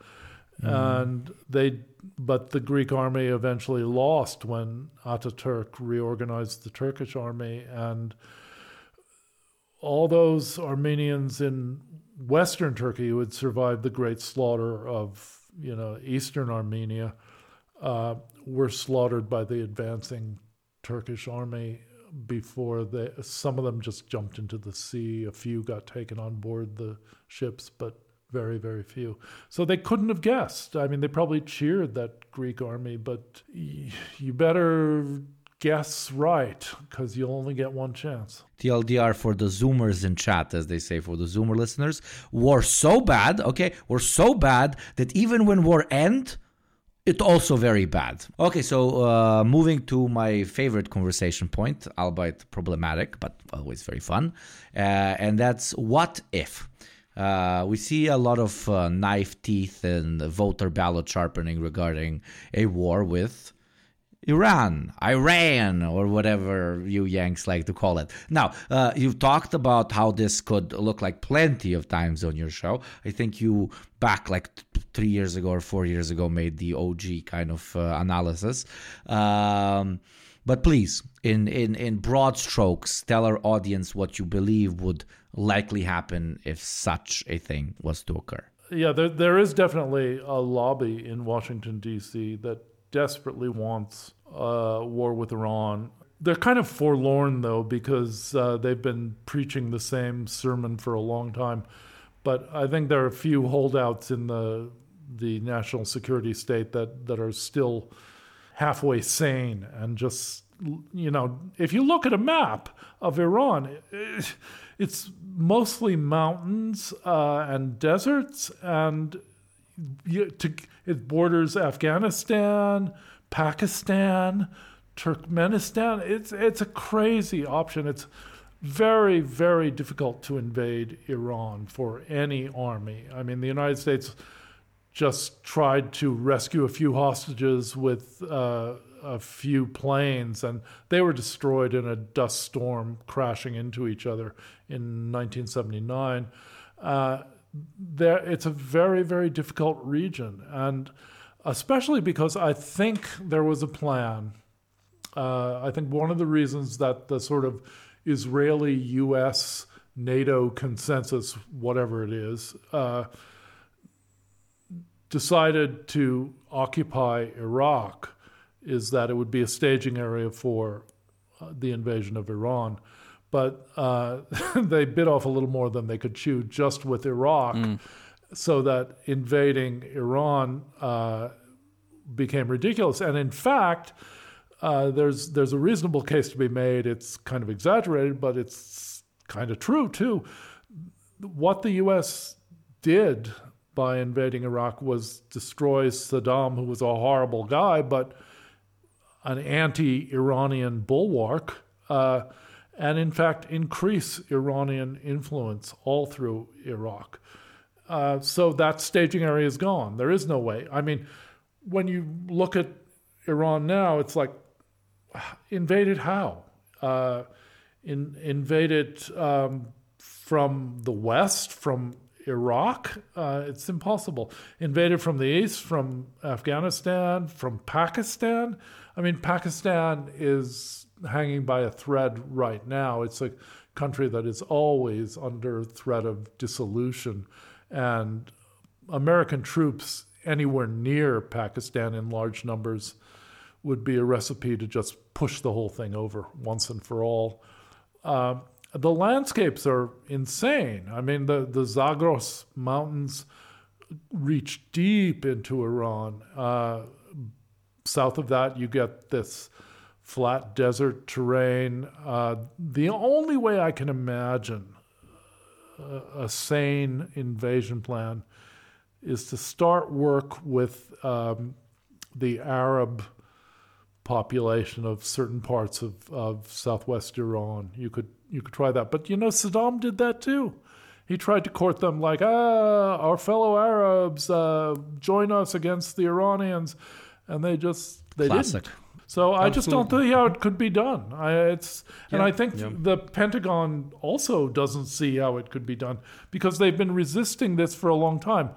Speaker 2: and they. But the Greek army eventually lost when Ataturk reorganized the Turkish army, and all those Armenians in Western Turkey who had survived the great slaughter of you know Eastern Armenia uh, were slaughtered by the advancing Turkish army before they. Some of them just jumped into the sea. A few got taken on board the ships, but very very few. So they couldn't have guessed. I mean, they probably cheered that Greek army, but you better guess right because you'll only get one chance.
Speaker 1: TLDR for the Zoomers in chat, as they say, for the Zoomer listeners, war so bad, okay, war so bad that even when war end, it also very bad. Okay, so uh, moving to my favorite conversation point, albeit problematic, but always very fun, uh, and that's what if. Uh, we see a lot of uh, knife teeth and voter ballot sharpening regarding a war with Iran, Iran, or whatever you Yanks like to call it. Now, uh, you've talked about how this could look like plenty of times on your show. I think you back like th- three years ago or four years ago made the OG kind of uh, analysis. Um, but please, in, in, in broad strokes, tell our audience what you believe would likely happen if such a thing was to occur.
Speaker 2: Yeah, there, there is definitely a lobby in Washington, D.C. that desperately wants uh, war with Iran. They're kind of forlorn, though, because uh, they've been preaching the same sermon for a long time. But I think there are a few holdouts in the the national security state that, that are still halfway sane and just you know if you look at a map of Iran it's mostly mountains uh, and deserts and you, to, it borders Afghanistan Pakistan Turkmenistan. It's it's a crazy option. It's very very difficult to invade Iran for any army. I mean the United States just tried to rescue a few hostages with uh, a few planes, and they were destroyed in a dust storm crashing into each other in 1979. Uh, there, it's a very, very difficult region, and especially because I think there was a plan. Uh, I think one of the reasons that the sort of Israeli U.S. NATO consensus, whatever it is, uh, decided to occupy Iraq is that it would be a staging area for uh, the invasion of Iran. But uh, they bit off a little more than they could chew just with Iraq, mm. so that invading Iran uh, became ridiculous. And in fact, uh, there's there's a reasonable case to be made. It's kind of exaggerated, but it's kind of true too. What the U.S. did by invading Iraq was destroy Saddam, who was a horrible guy, but an anti Iranian bulwark, uh, and in fact increase Iranian influence all through Iraq. Uh, so that staging area is gone. There is no way. I mean, when you look at Iran now, it's like invaded how? Uh, in, invaded um, from the west, from Iraq. Uh, it's impossible. Invaded from the east, from Afghanistan, from Pakistan. I mean, Pakistan is hanging by a thread right now. It's a country that is always under threat of dissolution. And American troops anywhere near Pakistan in large numbers would be a recipe to just push the whole thing over once and for all. Um, the landscapes are insane. I mean, the, the Zagros Mountains reach deep into Iran. Uh, south of that, you get this flat desert terrain. Uh, the only way I can imagine a, a, sane invasion plan is to start work with um, the Arab population of certain parts of, of southwest Iran. You could you could try that. But you know, Saddam did that too. He tried to court them like, ah, our fellow Arabs, uh, join us against the Iranians, and they just they
Speaker 1: Classic.
Speaker 2: didn't. So Absolutely. I just don't see how it could be done. I, it's and I think yeah. the Pentagon also doesn't see how it could be done because they've been resisting this for a long time.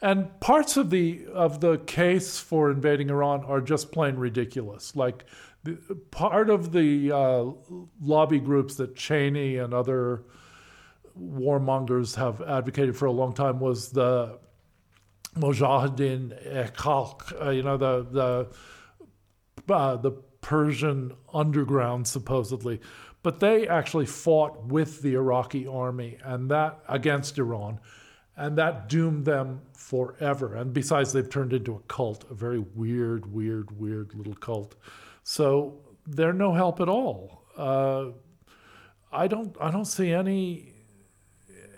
Speaker 2: And parts of the of the case for invading Iran are just plain ridiculous. Like part of the uh, lobby groups that Cheney and other warmongers have advocated for a long time was the Mojahedin Khalq, uh, you know, the the uh, the Persian underground supposedly, but they actually fought with the Iraqi army and that against Iran, and that doomed them forever. And besides, they've turned into a cult, a very weird, weird, weird little cult. So they're no help at all. Uh, I don't. I don't see any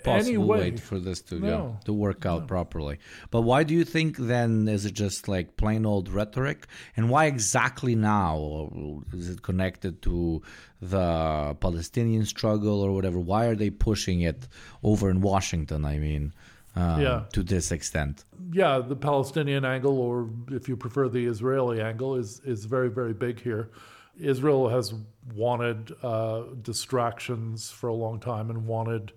Speaker 1: possible way. way. for this to no. yeah, to work out no. properly. But why do you think then is it just like plain old rhetoric? And why exactly now? Is it connected to the Palestinian struggle or whatever? Why are they pushing it over in Washington? I mean, uh,
Speaker 2: Yeah.
Speaker 1: to this extent.
Speaker 2: yeah, the Palestinian angle, or if you prefer, the Israeli angle, is is very very big here. Israel has wanted uh, distractions for a long time and wanted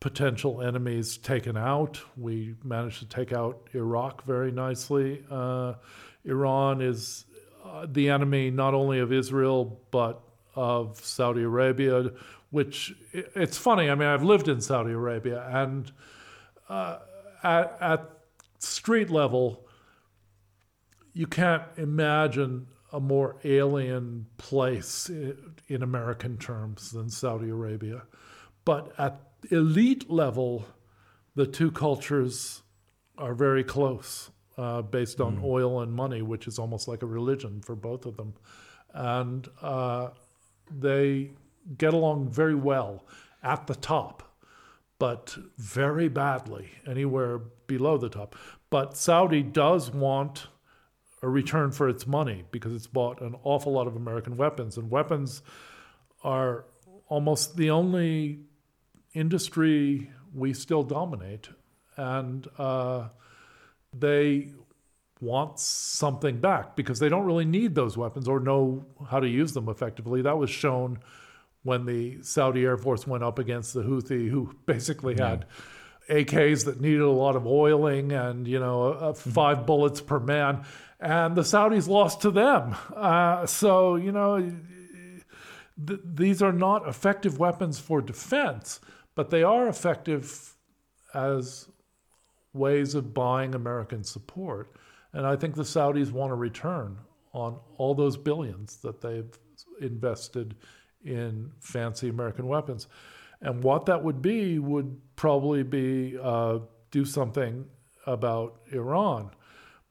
Speaker 2: potential enemies taken out. We managed to take out Iraq very nicely. Uh, Iran is uh, the enemy not only of Israel but of Saudi Arabia, which it's funny. I mean, I've lived in Saudi Arabia and at, at street level, you can't imagine a more alien place in American terms than Saudi Arabia. But at elite level, the two cultures are very close uh, based on oil and money, which is almost like a religion for both of them. And uh, they get along very well at the top but very badly anywhere below the top. But Saudi does want a return for its money because it's bought an awful lot of American weapons, and weapons are almost the only industry we still dominate, and uh, they want something back because they don't really need those weapons or know how to use them effectively. That was shown when the Saudi Air Force went up against the Houthi, who basically had AKs that needed a lot of oiling and you know uh, five bullets per man, and the Saudis lost to them. Uh, so you know th- these are not effective weapons for defense, but they are effective as ways of buying American support. And I think the Saudis want a return on all those billions that they've invested in fancy American weapons. And what that would be would probably be uh, do something about Iran.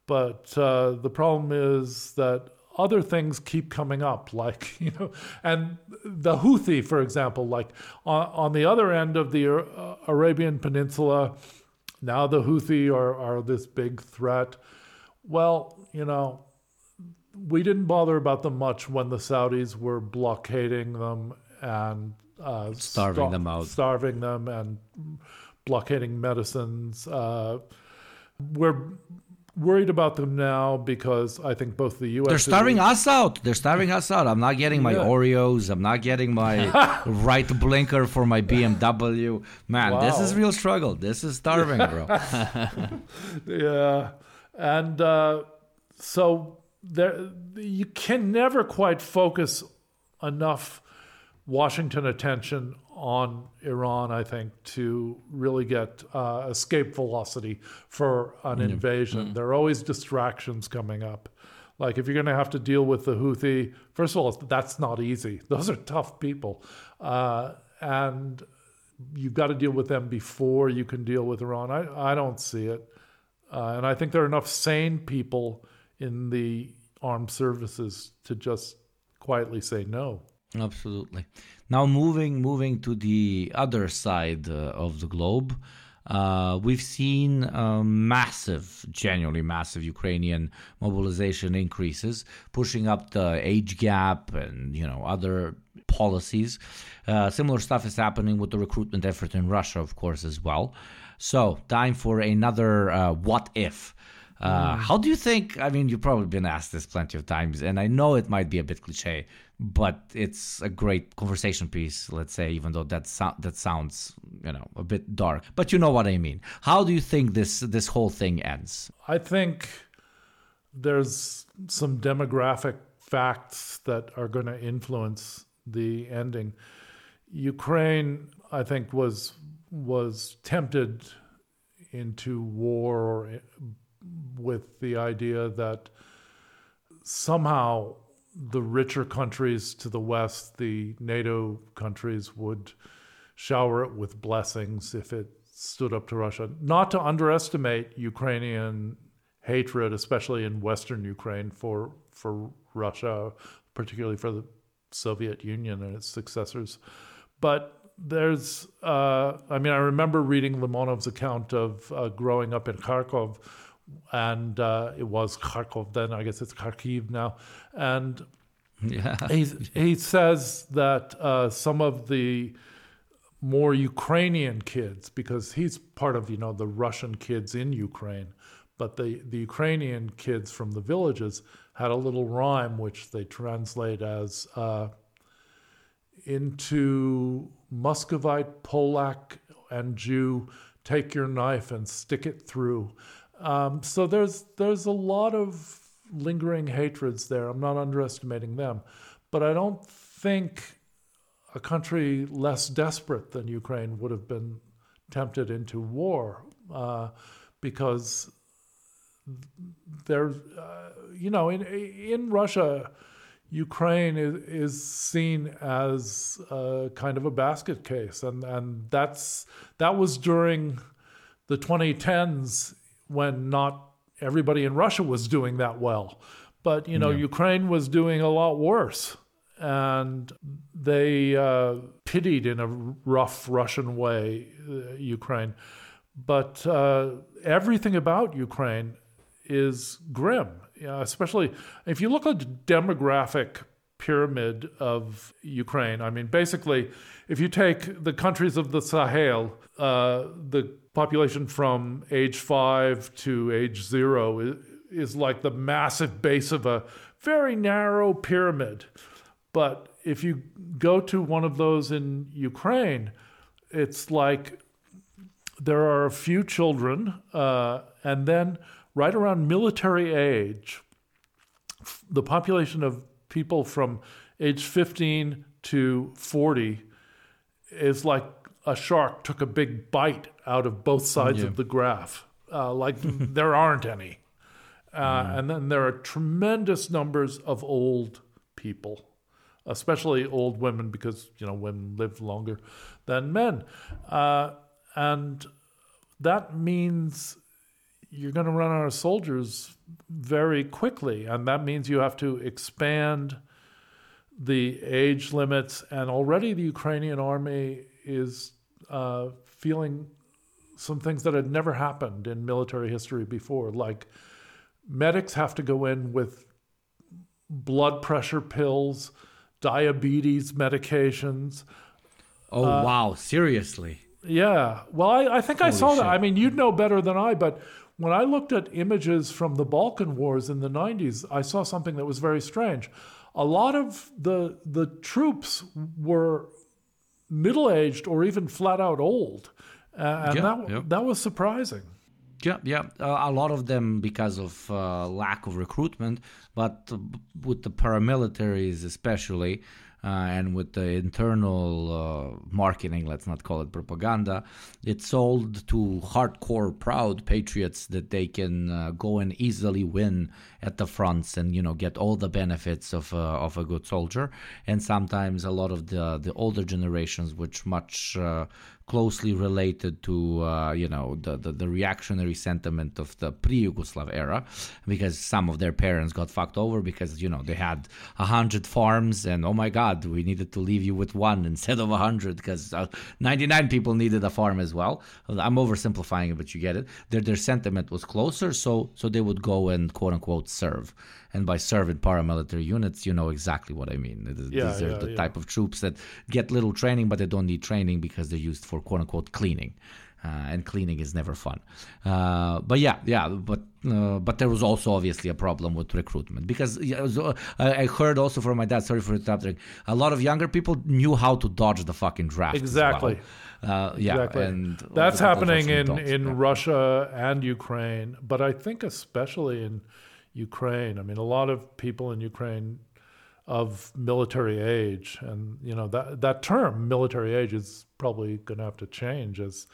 Speaker 2: But uh, the problem is that other things keep coming up, like, you know, and the Houthi, for example, like on, on the other end of the uh, Arabian Peninsula, now the Houthi are, are this big threat. Well, you know, we didn't bother about them much when the Saudis were blockading them and uh,
Speaker 1: Starving
Speaker 2: sta-
Speaker 1: them out.
Speaker 2: starving them and blockading medicines. Uh, we're worried about them now because I think both the U.S.
Speaker 1: They're starving us out. They're starving us out. I'm not getting my
Speaker 2: Yeah.
Speaker 1: Oreos. I'm not getting my right blinker for my BMW. Man, this is real struggle. This is starving, bro.
Speaker 2: Yeah, and uh, so there you can never quite focus enough Washington attention on Iran. I think to really get uh, escape velocity for an invasion. There are always distractions coming up. Like if you're going to have to deal with the Houthi, first of all, that's not easy. Those are tough people, uh, and you've got to deal with them before you can deal with Iran. I, I don't see it. Uh, and I think there are enough sane people in the armed services to just quietly say no.
Speaker 1: Absolutely. Now moving moving to the other side uh, of the globe, uh, we've seen uh, massive, genuinely massive Ukrainian mobilization increases, pushing up the age gap and you know other policies. Uh, similar stuff is happening with the recruitment effort in Russia, of course, as well. So, time for another uh, what if. Uh, How do you think? I mean, you've probably been asked this plenty of times, and I know it might be a bit cliche, but it's a great conversation piece. Let's say, even though that so- that sounds, you know, a bit dark, but you know what I mean. How do you think this this whole thing ends?
Speaker 2: I think there's some demographic facts that are going to influence the ending. Ukraine, I think, was was tempted into war with the idea that somehow the richer countries to the west, the NATO countries, would shower it with blessings if it stood up to Russia. Not to underestimate Ukrainian hatred, especially in Western Ukraine, for for Russia, particularly for the Soviet Union and its successors. But there's, uh, I mean, I remember reading Limonov's account of uh, growing up in Kharkov, and uh, it was Kharkov then, I guess it's Kharkiv now. And
Speaker 1: Yeah,
Speaker 2: he, he says that uh, some of the more Ukrainian kids because he's part of you know the Russian kids in Ukraine, but the the Ukrainian kids from the villages had a little rhyme which they translate as uh, into Muscovite, Polak, and Jew. Take your knife and stick it through. Um, so there's there's a lot of lingering hatreds there. I'm not underestimating them, but I don't think a country less desperate than Ukraine would have been tempted into war uh, because there, uh, you know, in in Russia, Ukraine is, is seen as a kind of a basket case, and and that's that was during the 2010s when not everybody in Russia was doing that well, but you know, yeah. Ukraine was doing a lot worse and they uh, pitied in a rough Russian way uh, Ukraine. But uh, everything about Ukraine is grim, especially if you look at the demographic pyramid of Ukraine. I mean, basically, if you take the countries of the Sahel, uh, the population from age five to age zero is, is like the massive base of a very narrow pyramid. But if you go to one of those in Ukraine, it's like there are a few children, uh, and then right around military age, the population of people from age 15 to 40 is like a shark took a big bite out of both sides yeah. of the graph. Uh, like there aren't any. Uh, mm. And then there are tremendous numbers of old people especially old women, because you know women live longer than men, uh, and that means you're going to run out of soldiers very quickly, and that means you have to expand the age limits. And already the Ukrainian army is uh, feeling some things that had never happened in military history before, like medics have to go in with blood pressure pills diabetes medications.
Speaker 1: Oh, uh, wow. Seriously?
Speaker 2: Yeah. Well, I, I think Holy I saw shit. that. I mean, you'd know better than I, but when I looked at images from the Balkan Wars in the 90s, I saw something that was very strange. A lot of the, the troops were middle aged or even flat out old. Uh, and yeah, that, yeah. that was surprising.
Speaker 1: Yeah, yeah. Uh, a lot of them because of uh, lack of recruitment, but with the paramilitaries especially, uh, and with the internal uh, marketing, let's not call it propaganda, it sold to hardcore proud patriots that they can uh, go and easily win at the fronts and you know get all the benefits of uh, of a good soldier. And sometimes a lot of the the older generations, which much closely related to uh, you know the, the, the reactionary sentiment of the pre-Yugoslav era, because some of their parents got fucked over because you know they had a hundred farms and oh my god we needed to leave you with one instead of a hundred because uh, 99 people needed a farm as well. I'm oversimplifying it, but you get it. Their their sentiment was closer, so so they would go and quote unquote serve. And by serving paramilitary units, you know exactly what I mean. Yeah, These are yeah, the yeah. type of troops that get little training, but they don't need training because they're used for quote unquote cleaning. Uh, and cleaning is never fun. Uh, but yeah, yeah, but uh, but there was also obviously a problem with recruitment because uh, I heard also from my dad. Sorry for interrupting. A lot of younger people knew how to dodge the fucking draft.
Speaker 2: Exactly.
Speaker 1: Well. Uh, yeah, exactly. and
Speaker 2: that's happening in in yeah. Russia and Ukraine, but I think especially in Ukraine. I mean, a lot of people in Ukraine of military age, and you know that that term military age is probably going to have to change as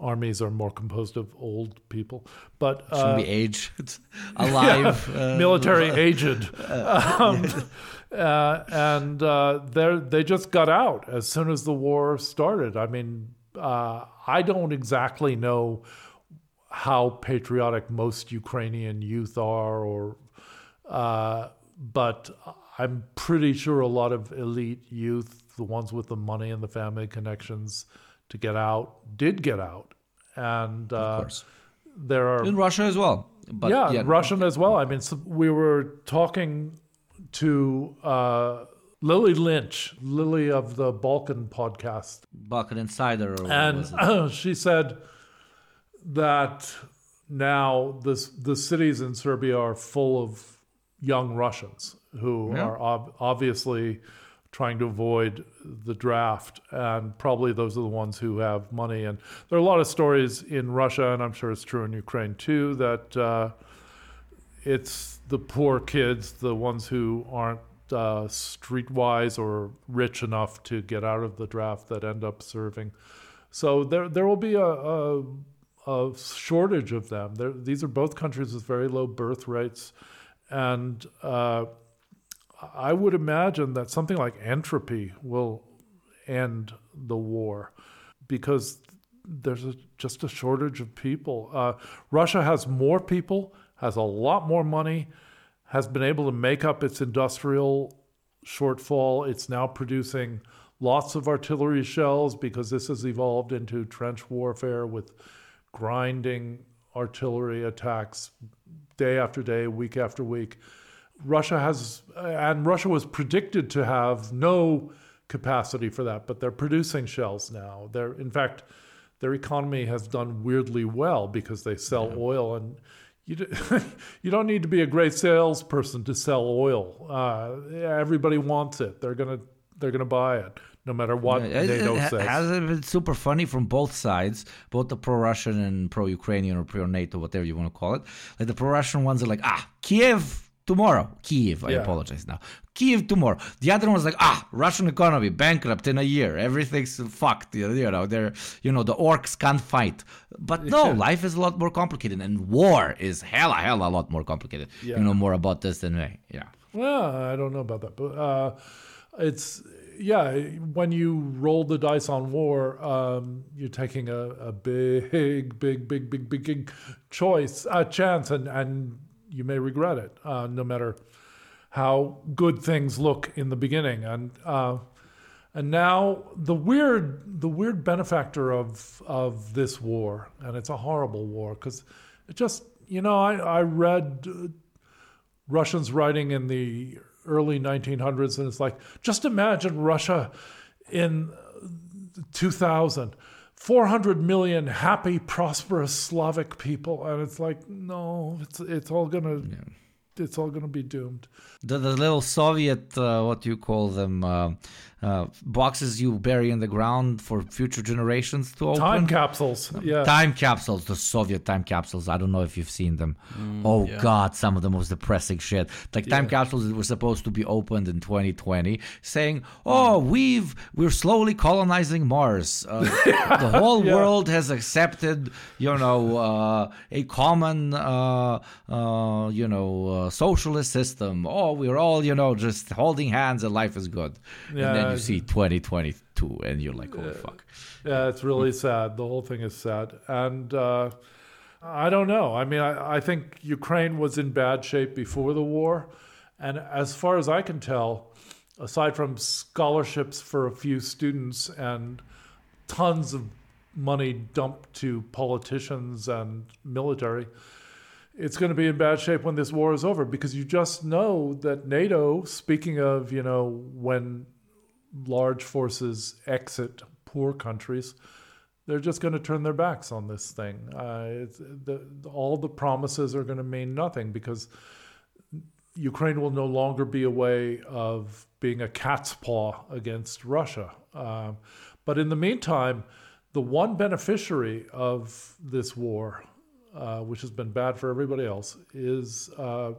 Speaker 2: armies are more composed of old people. But
Speaker 1: uh, should be age, it's alive,
Speaker 2: yeah, uh, military uh, aged, um, uh, and uh, they they just got out as soon as the war started. I mean, uh, I don't exactly know how patriotic most Ukrainian youth are, or uh, but I'm pretty sure a lot of elite youth, the ones with the money and the family connections to get out, did get out, and uh, there are
Speaker 1: in Russia as well.
Speaker 2: But yeah, yeah Russian as well. I mean, so we were talking to uh, Lily Lynch, Lily of the Balkan podcast.
Speaker 1: Balkan Insider.
Speaker 2: And she said that now this, the cities in Serbia are full of young Russians who
Speaker 1: Yeah.
Speaker 2: are ob- obviously trying to avoid the draft. And probably those are the ones who have money. And there are a lot of stories in Russia, and I'm sure it's true in Ukraine too, that uh, it's the poor kids, the ones who aren't uh, streetwise or rich enough to get out of the draft that end up serving. So there, there will be a, a, a shortage of them. There, these are both countries with very low birth rates, and uh, I would imagine that something like entropy will end the war because there's a, just a shortage of people. Uh, Russia has more people, has a lot more money, has been able to make up its industrial shortfall. It's now producing lots of artillery shells because this has evolved into trench warfare with grinding artillery attacks day after day, week after week. Russia has, and Russia was predicted to have no capacity for that, but they're producing shells now. They're, in fact, their economy has done weirdly well because they sell oil, and you d- you don't need to be a great salesperson to sell oil. Uh, everybody wants it. They're gonna they're gonna buy it no matter what
Speaker 1: It-
Speaker 2: NATO
Speaker 1: it, it
Speaker 2: says.
Speaker 1: has been super funny from both sides, both the pro-Russian and pro-Ukrainian or pro-NATO, whatever you want to call it. Like the pro-Russian ones are like, ah, Kiev tomorrow. Kiev, I
Speaker 2: Yeah.
Speaker 1: apologize now. Kiev tomorrow. The other one's like, ah, Russian economy bankrupt in a year. Everything's fucked. You know, they're you know the orcs can't fight. But no, life is a lot more complicated, and war is hella hella a lot more complicated.
Speaker 2: Yeah.
Speaker 1: You know more about this than me. Yeah.
Speaker 2: Well, I don't know about that, but uh, it's yeah. When you roll the dice on war, um, you're taking a, a big, big, big, big, big, big choice, a chance, and and you may regret it, uh, no matter how good things look in the beginning. And uh, and now the weird the weird benefactor of of this war, and it's a horrible war because it just you know I I read. Russians writing in the early 1900s, and it's like, just imagine Russia in 2000. 400 million happy, prosperous Slavic people, and it's like, no, it's it's all gonna, it's all gonna be doomed.
Speaker 1: the, the little Soviet, uh, what do you call them, uh, uh, boxes you bury in the ground for future generations to open.
Speaker 2: Time capsules, yeah.
Speaker 1: Time capsules, the Soviet time capsules. I don't know if you've seen them. oh
Speaker 3: yeah.
Speaker 1: God, some of the most depressing shit. Like time capsules that were supposed to be opened in 2020, saying, "Oh, we've we're slowly colonizing Mars. Uh, the whole
Speaker 2: Yeah.
Speaker 1: world has accepted, you know, uh, a common, uh, uh, you know, uh, socialist system. Oh, we're all, you know, just holding hands and life is good. and then
Speaker 2: Yeah.
Speaker 1: You see 2022, and you're like, "Holy fuck."
Speaker 2: Yeah, it's really sad. The whole thing is sad. And uh, I don't know. I mean, I, I think Ukraine was in bad shape before the war. And as far as I can tell, aside from scholarships for a few students and tons of money dumped to politicians and military, it's going to be in bad shape when this war is over because you just know that NATO, speaking of, you know, when large forces exit poor countries, they're just going to turn their backs on this thing. Uh, the, all the promises are going to mean nothing because Ukraine will no longer be a way of being a cat's paw against Russia. Um, but in the meantime, the one beneficiary of this war, uh, which has been bad for everybody else, is uh,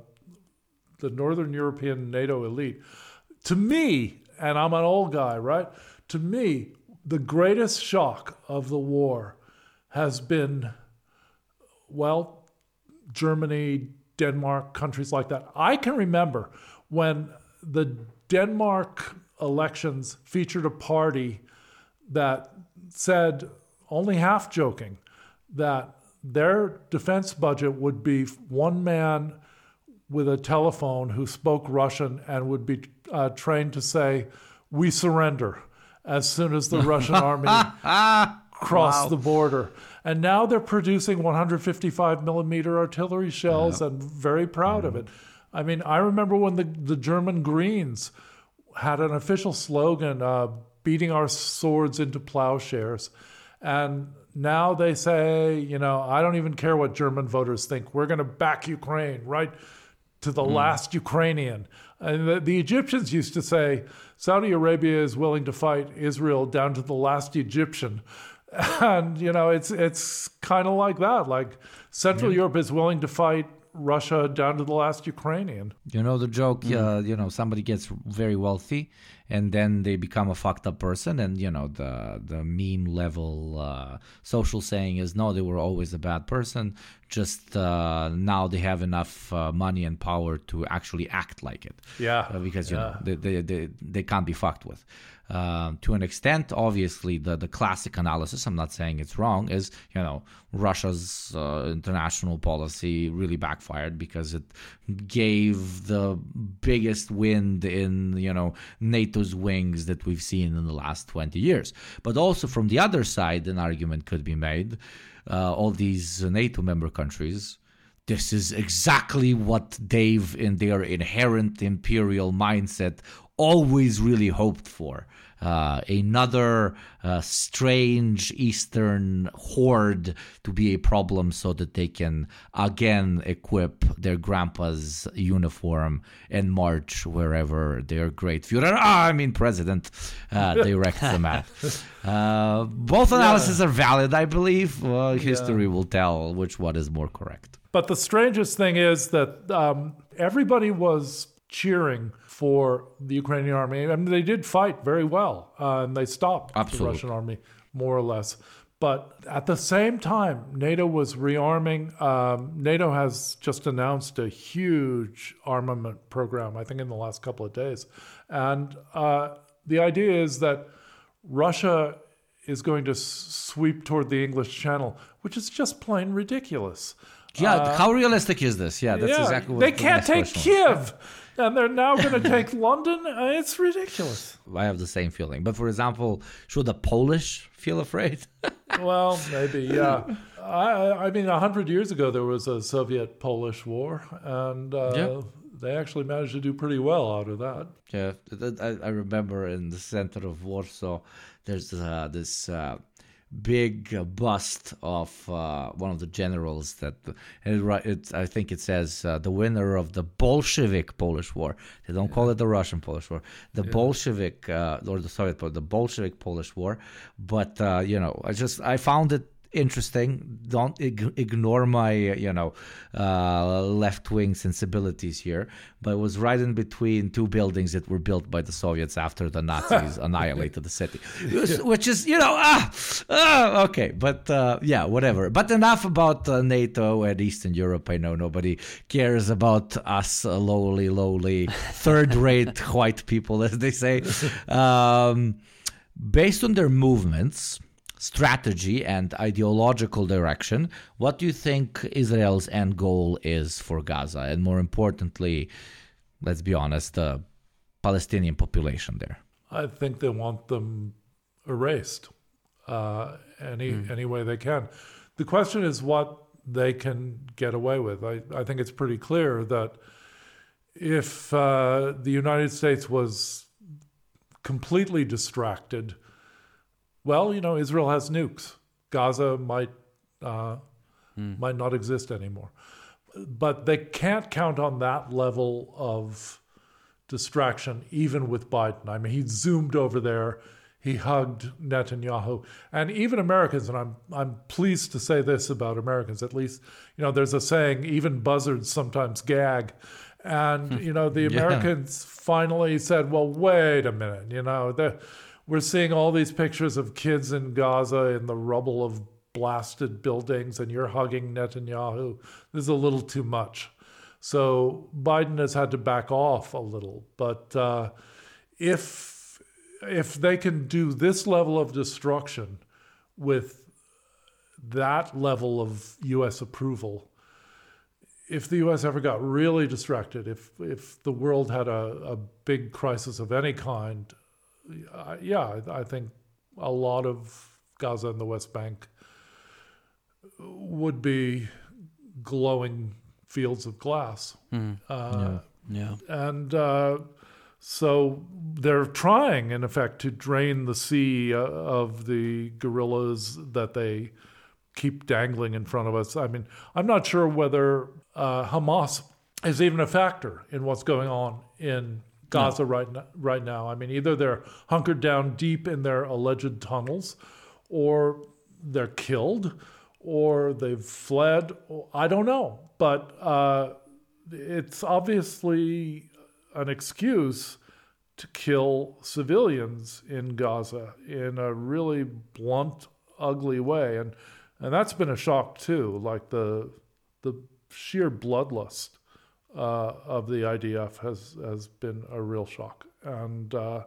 Speaker 2: the Northern European NATO elite. To me, and I'm an old guy, right? To me, the greatest shock of the war has been, well, Germany, Denmark, countries like that. I can remember when the Denmark elections featured a party that said, only half joking, that their defense budget would be one man with a telephone who spoke Russian and would be uh, trained to say, We surrender as soon as the Russian army crossed
Speaker 1: Wow.
Speaker 2: the border. And now they're producing 155 millimeter artillery shells and very proud of it. I mean, I remember when the, the German Greens had an official slogan, uh, beating our swords into plowshares. And now they say, you know, I don't even care what German voters think. We're going to back Ukraine right to the mm. last Ukrainian. And the, the, Egyptians used to say Saudi Arabia is willing to fight Israel down to the last Egyptian. And, you know, it's, it's kind of like that. Like Central mm. Europe is willing to fight Russia down to the last Ukrainian.
Speaker 1: You know the joke. Mm. Uh, you know somebody gets very wealthy, and then they become a fucked up person, and you know the the meme level uh, social saying is no, they were always a bad person. Just uh, now they have enough uh, money and power to actually act like it.
Speaker 2: Yeah,
Speaker 1: uh, because you
Speaker 2: yeah.
Speaker 1: know they, they they they can't be fucked with. Um, to an extent, obviously, the, the classic analysis, I'm not saying it's wrong, is, you know, Russia's uh, international policy really backfired because it gave the biggest wind in, you know, NATO's wings that we've seen in the last 20 years. But also from the other side, an argument could be made. Uh, all these NATO member countries this is exactly what they've, in their inherent imperial mindset, always really hoped for. Uh, another uh, strange Eastern horde to be a problem so that they can again equip their grandpa's uniform and march wherever their great Führer, ah, I mean president, uh, directs them at. Uh, both analyses yeah. are valid, I believe. history yeah. will tell which one is more correct.
Speaker 2: But the strangest thing is that um, everybody was cheering for the Ukrainian army. I mean, they did fight very well, uh, and they stopped the Russian army more or less. But at the same time, NATO was rearming. Um, NATO has just announced a huge armament program, I think, in the last couple of days. And uh, the idea is that Russia is going to sweep toward the English Channel, which is just plain ridiculous.
Speaker 1: Yeah, uh, how realistic is this? Yeah, that's
Speaker 2: yeah,
Speaker 1: exactly what
Speaker 2: they can't take Kiev and they're now going to take London. Uh, it's ridiculous.
Speaker 1: I have the same feeling. But for example, should the Polish feel afraid?
Speaker 2: well, maybe, yeah. I, I mean, a hundred years ago there was a Soviet-Polish war, and uh, yeah. they actually managed to do pretty well out of that.
Speaker 1: Yeah, I, I remember in the center of Warsaw, there's uh, this. Uh, big bust of uh, one of the generals that it, it, I think it says uh, the winner of the Bolshevik Polish War. They don't yeah. call it the Russian Polish War, the yeah. Bolshevik uh, or the Soviet, the Bolshevik Polish War. But uh, you know, I just I found it interesting. Don't ig- ignore my you know uh, left wing sensibilities here, but it was right in between two buildings that were built by the Soviets after the Nazis annihilated the city, which is you know ah, ah okay, but uh, yeah whatever. But enough about uh, NATO and Eastern Europe. I know nobody cares about us lowly, lowly, third-rate white people, as they say. Um, based on their movements strategy and ideological direction, what do you think Israel's end goal is for Gaza? And more importantly, let's be honest, the Palestinian population there?
Speaker 2: I think they want them erased uh, any mm. any way they can. The question is what they can get away with. I, I think it's pretty clear that if uh, the United States was completely distracted well, you know, Israel has nukes. Gaza might uh, mm. might not exist anymore, but they can't count on that level of distraction, even with Biden. I mean, he zoomed over there. He hugged Netanyahu, and even Americans. And I'm I'm pleased to say this about Americans. At least, you know, there's a saying: even buzzards sometimes gag. And you know, the Americans yeah. finally said, "Well, wait a minute. You know, the we're seeing all these pictures of kids in Gaza in the rubble of blasted buildings, and you're hugging Netanyahu. This is a little too much. So Biden has had to back off a little. But uh, if if they can do this level of destruction with that level of U.S. approval, if the U.S. ever got really distracted, if if the world had a, a big crisis of any kind, uh, yeah, I think a lot of Gaza and the West Bank would be glowing fields of glass.
Speaker 3: Mm. Uh, yeah. yeah.
Speaker 2: And uh, So they're trying, in effect, to drain the sea uh, of the guerrillas that they keep dangling in front of us. I mean, I'm not sure whether uh, Hamas is even a factor in what's going on in Gaza no. right, now, right now. I mean, either they're hunkered down deep in their alleged tunnels, or they're killed, or they've fled. I don't know. But uh, it's obviously an excuse to kill civilians in Gaza in a really blunt, ugly way. And and that's been a shock too. Like the the sheer bloodlust uh, of the IDF has has been a real shock. And uh,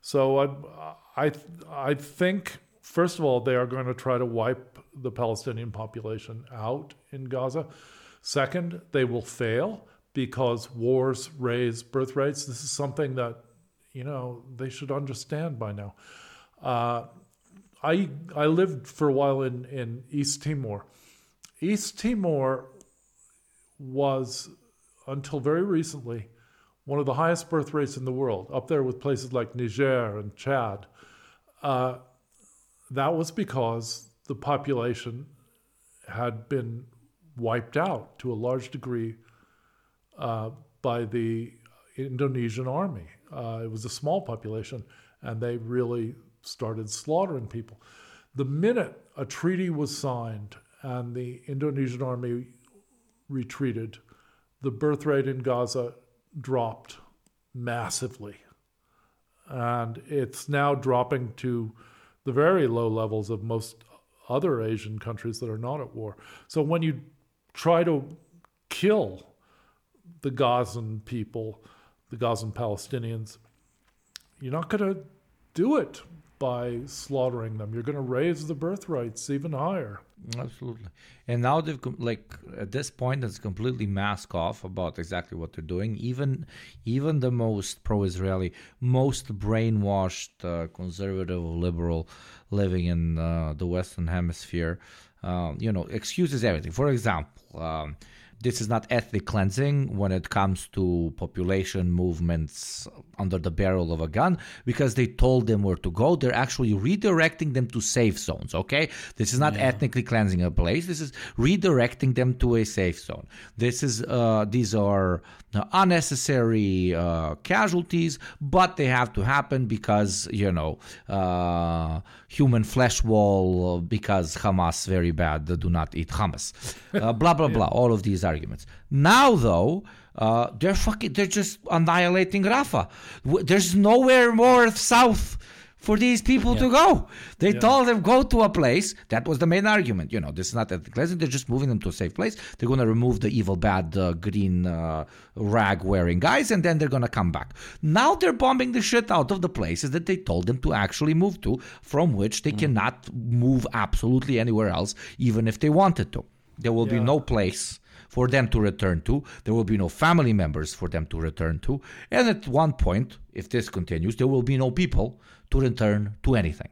Speaker 2: so I I I think first of all they are going to try to wipe the Palestinian population out in Gaza. Second, they will fail because wars raise birth rates. This is something that you know they should understand by now. Uh, I I lived for a while in in East Timor. East Timor was until very recently one of the highest birth rates in the world, up there with places like Niger and Chad. Uh, that was because the population had been wiped out to a large degree uh, by the Indonesian army. Uh, it was a small population, and they really started slaughtering people. The minute a treaty was signed and the Indonesian army retreated, the birth rate in Gaza dropped massively. And it's now dropping to the very low levels of most other Asian countries that are not at war. So when you try to kill the Gazan people, the Gazan Palestinians, you're not going to do it by slaughtering them. You're going to raise the birth rates even higher.
Speaker 1: Absolutely. And now they've like at this point it's completely mask off about exactly what they're doing. Even even the most pro-Israeli, most brainwashed uh, conservative liberal living in uh, the Western Hemisphere, uh, you know, excuses everything. For example. Um, this is not ethnic cleansing when it comes to population movements under the barrel of a gun because they told them where to go. They're actually redirecting them to safe zones. Okay, this is not yeah. ethnically cleansing a place. This is redirecting them to a safe zone. This is uh, these are unnecessary uh, casualties, but they have to happen because you know uh, human flesh wall because Hamas very bad. Do not eat hummus. Uh, blah blah blah. All of these arguments. Now though. Uh, they're fucking. They're just annihilating Rafah. There's nowhere more south for these people yeah. to go. They yeah. told them go to a place. That was the main argument. You know, this is not ethnic cleansing. They're just moving them to a safe place. They're going to remove the evil, bad, uh, green uh, rag wearing guys, and then they're going to come back. Now they're bombing the shit out of the places that they told them to actually move to, from which they mm. cannot move absolutely anywhere else, even if they wanted to. There will yeah. be no place for them to return to. There will be no family members for them to return to. And at one point, if this continues, there will be no people to return to anything.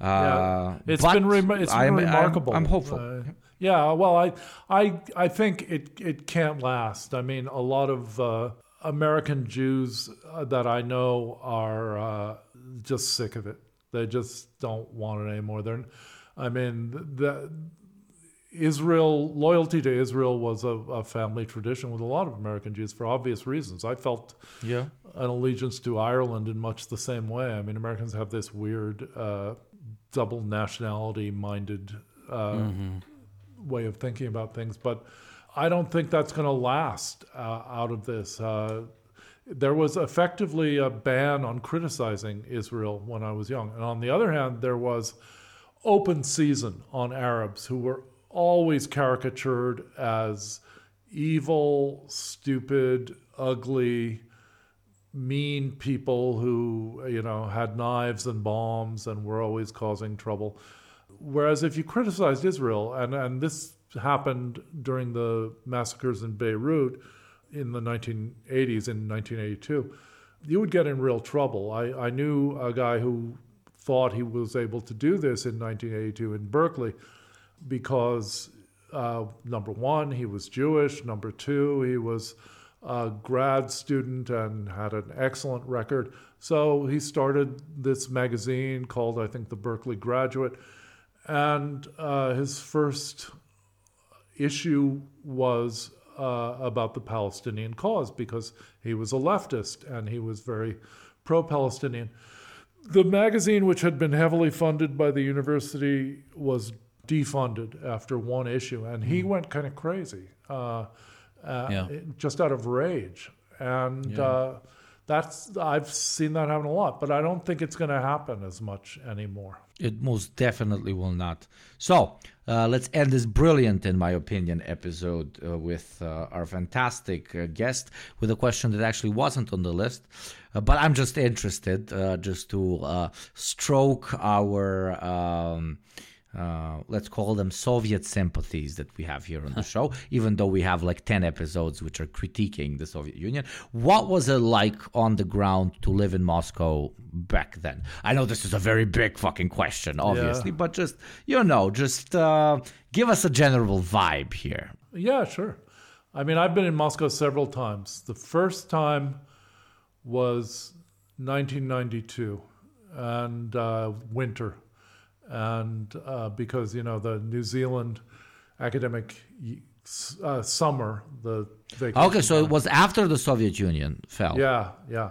Speaker 2: Uh, yeah. It's been, re- it's been I'm, remarkable.
Speaker 1: I'm, I'm hopeful. Uh,
Speaker 2: yeah, well, I, I, I think it, it can't last. I mean, a lot of uh, American Jews uh, that I know are uh, just sick of it. They just don't want it anymore. They're, I mean, the, Israel loyalty to Israel was a, a, family tradition with a lot of American Jews for obvious reasons. I felt yeah. an allegiance to Ireland in much the same way. I mean, Americans have this weird uh, double nationality minded uh, mm-hmm. way of thinking about things, but I don't think that's going to last uh, out of this. Uh, there was effectively a ban on criticizing Israel when I was young, and on the other hand, there was open season on Arabs who were always caricatured as evil, stupid, ugly, mean people who, you know, had knives and bombs and were always causing trouble. Whereas if you criticized Israel, and, and this happened during the massacres in Beirut in the 1980s, in 1982, you would get in real trouble. I, I knew a guy who thought he was able to do this in 1982 in Berkeley because uh, number one, he was Jewish. Number two, he was a grad student and had an excellent record. So he started this magazine called, I think, the Berkeley Graduate. And uh, his first issue was uh, about the Palestinian cause because he was a leftist and he was very pro Palestinian. The magazine, which had been heavily funded by the university, was defunded after one issue, and he went kind of crazy, uh, uh,
Speaker 3: Yeah.
Speaker 2: just out of rage. And
Speaker 3: Yeah.
Speaker 2: uh, that's I've seen that happen a lot, but I don't think it's going to happen as much anymore.
Speaker 1: It most definitely will not. So uh, let's end this brilliant, in my opinion, episode uh, with uh, our fantastic uh, guest with a question that actually wasn't on the list. Uh, but I'm just interested uh, just to uh, stroke our. Um, uh, let's call them Soviet sympathies that we have here on the show, even though we have like 10 episodes which are critiquing the Soviet Union. What was it like on the ground to live in Moscow back then? I know this is a very big fucking question, obviously, but just, you know, just uh, give us a general vibe here.
Speaker 2: Yeah, sure. I mean, I've been in Moscow several times. The first time was 1992 and uh, winter. And uh, because, you know, the New Zealand academic uh, summer, the.
Speaker 1: Okay, so it was after the Soviet Union fell.
Speaker 2: Yeah, yeah.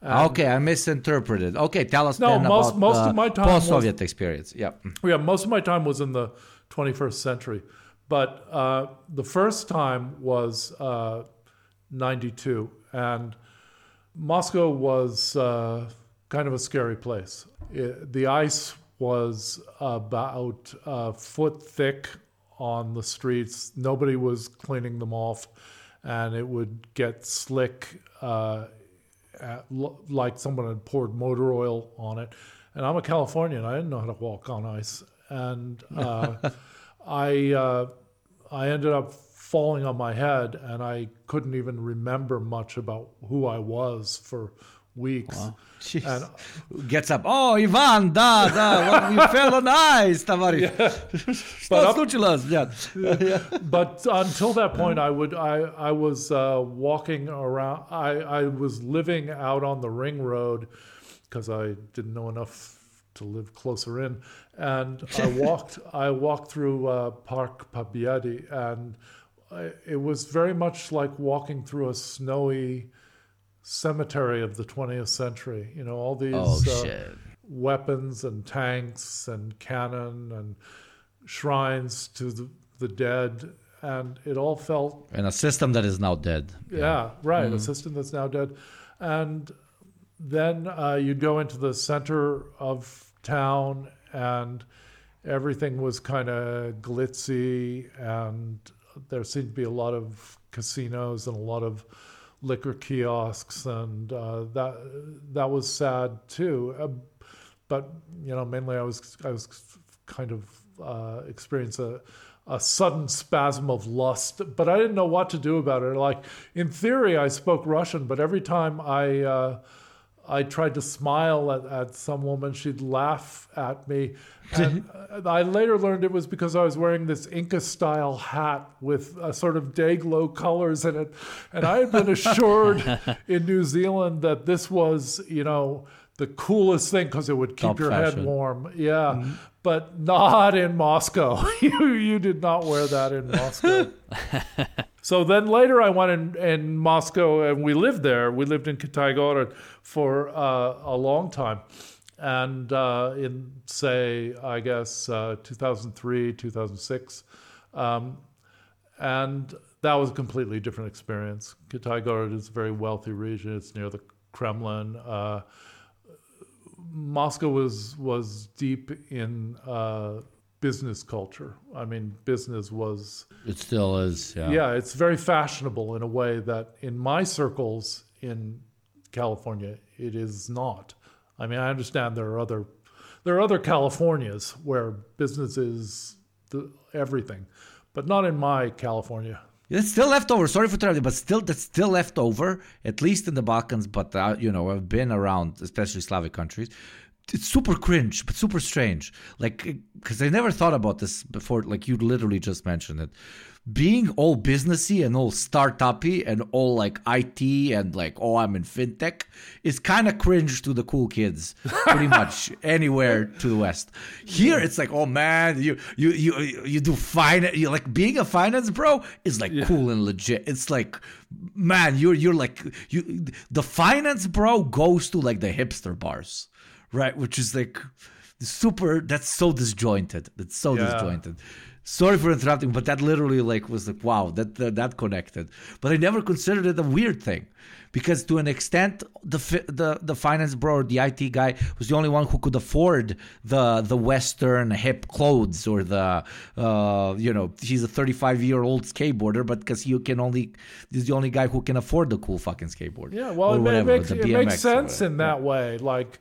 Speaker 2: And-
Speaker 1: Okay, I misinterpreted. Okay, tell us
Speaker 2: No,
Speaker 1: then
Speaker 2: most-
Speaker 1: about
Speaker 2: most
Speaker 1: uh,
Speaker 2: of my time was-
Speaker 1: post-Soviet experience. Yep.
Speaker 2: Yeah, most of my time was in the 21st century, but uh, the first time was uh, 92, and Moscow was uh, kind of a scary place. It, the ice was about a foot thick on the streets. Nobody was cleaning them off, and it would get slick. Uh, at, like someone had poured motor oil on it. And I'm a Californian. I didn't know how to walk on ice, and uh, I uh, I ended up falling on my head, and I couldn't even remember much about who I was for weeks.
Speaker 1: Wow.
Speaker 2: And,
Speaker 1: Gets up. Oh, Ivan, da, da, you fell on ice, товарищ. Yeah. Yeah.
Speaker 2: But until that point, I would, I, I was uh, walking around. I, I was living out on the ring road because I didn't know enough to live closer in, and I walked. I walked through uh, Park Pobedy, and I, it was very much like walking through a snowy cemetery of the 20th century. You know, all these
Speaker 1: Oh,
Speaker 2: uh, weapons and tanks and cannon and shrines to the, the dead. And it all felt,
Speaker 1: In a system that is now dead.
Speaker 2: yeah, right, a system that's now dead. And then uh, you'd go into the center of town and everything was kind of glitzy and there seemed to be a lot of casinos and a lot of liquor kiosks and uh, that that was sad too. Uh, but you know mainly I was I was kind of uh, experienced a a sudden spasm of lust but I didn't know what to do about it. Like in theory I spoke Russian but every time I uh, I tried to smile at, at some woman. She'd laugh at me. And uh, I later learned it was because I was wearing this Inca style hat with a sort of day glow colors in it. And I had been assured in New Zealand that this was, you know, the coolest thing because it would keep
Speaker 1: Top
Speaker 2: your
Speaker 1: fashion.
Speaker 2: head warm. Yeah. But not in Moscow. you, you did not wear that in Moscow. So then later I went in, in Moscow and we lived there. We lived in Kitaygorod for uh, a long time. And uh, in, say, I guess uh, 2003, 2006. Um, and that was a completely different experience. Kitaygorod is a very wealthy region. It's near the Kremlin. Uh, Moscow was was deep in uh, business culture. I mean, business was
Speaker 1: It still is. Yeah.
Speaker 2: yeah, it's very fashionable in a way that in my circles in California it is not. I mean, I understand there are other there are other Californias where business is the, everything, but not in my California.
Speaker 1: It's still left over. Sorry for interrupting, but still, that's still left over, at least in the Balkans. But uh, you know, I've been around, especially Slavic countries. It's super cringe, but super strange. Like, because I never thought about this before. Like, you literally just mentioned it. Being all businessy and all startupy and all like IT and like, oh, I'm in fintech is kind of cringe to the cool kids, pretty much anywhere to the West. Here, it's like, oh man, you you you you do finance. You like being a finance bro is like cool and legit. It's like, man, you're you're like you. The finance bro goes to like the hipster bars right? Which is like super. That's so disjointed. That's so
Speaker 2: Yeah.
Speaker 1: disjointed. Sorry for interrupting, but that literally like was like wow, that, that that connected. But I never considered it a weird thing, because to an extent, the the the finance bro, or the IT guy, was the only one who could afford the the Western hip clothes or the uh, you know he's a 35 year old skateboarder, but because you can only he's the only guy who can afford the cool fucking skateboard.
Speaker 2: Yeah, well, it,
Speaker 1: whatever,
Speaker 2: makes it makes sense in that way. Like,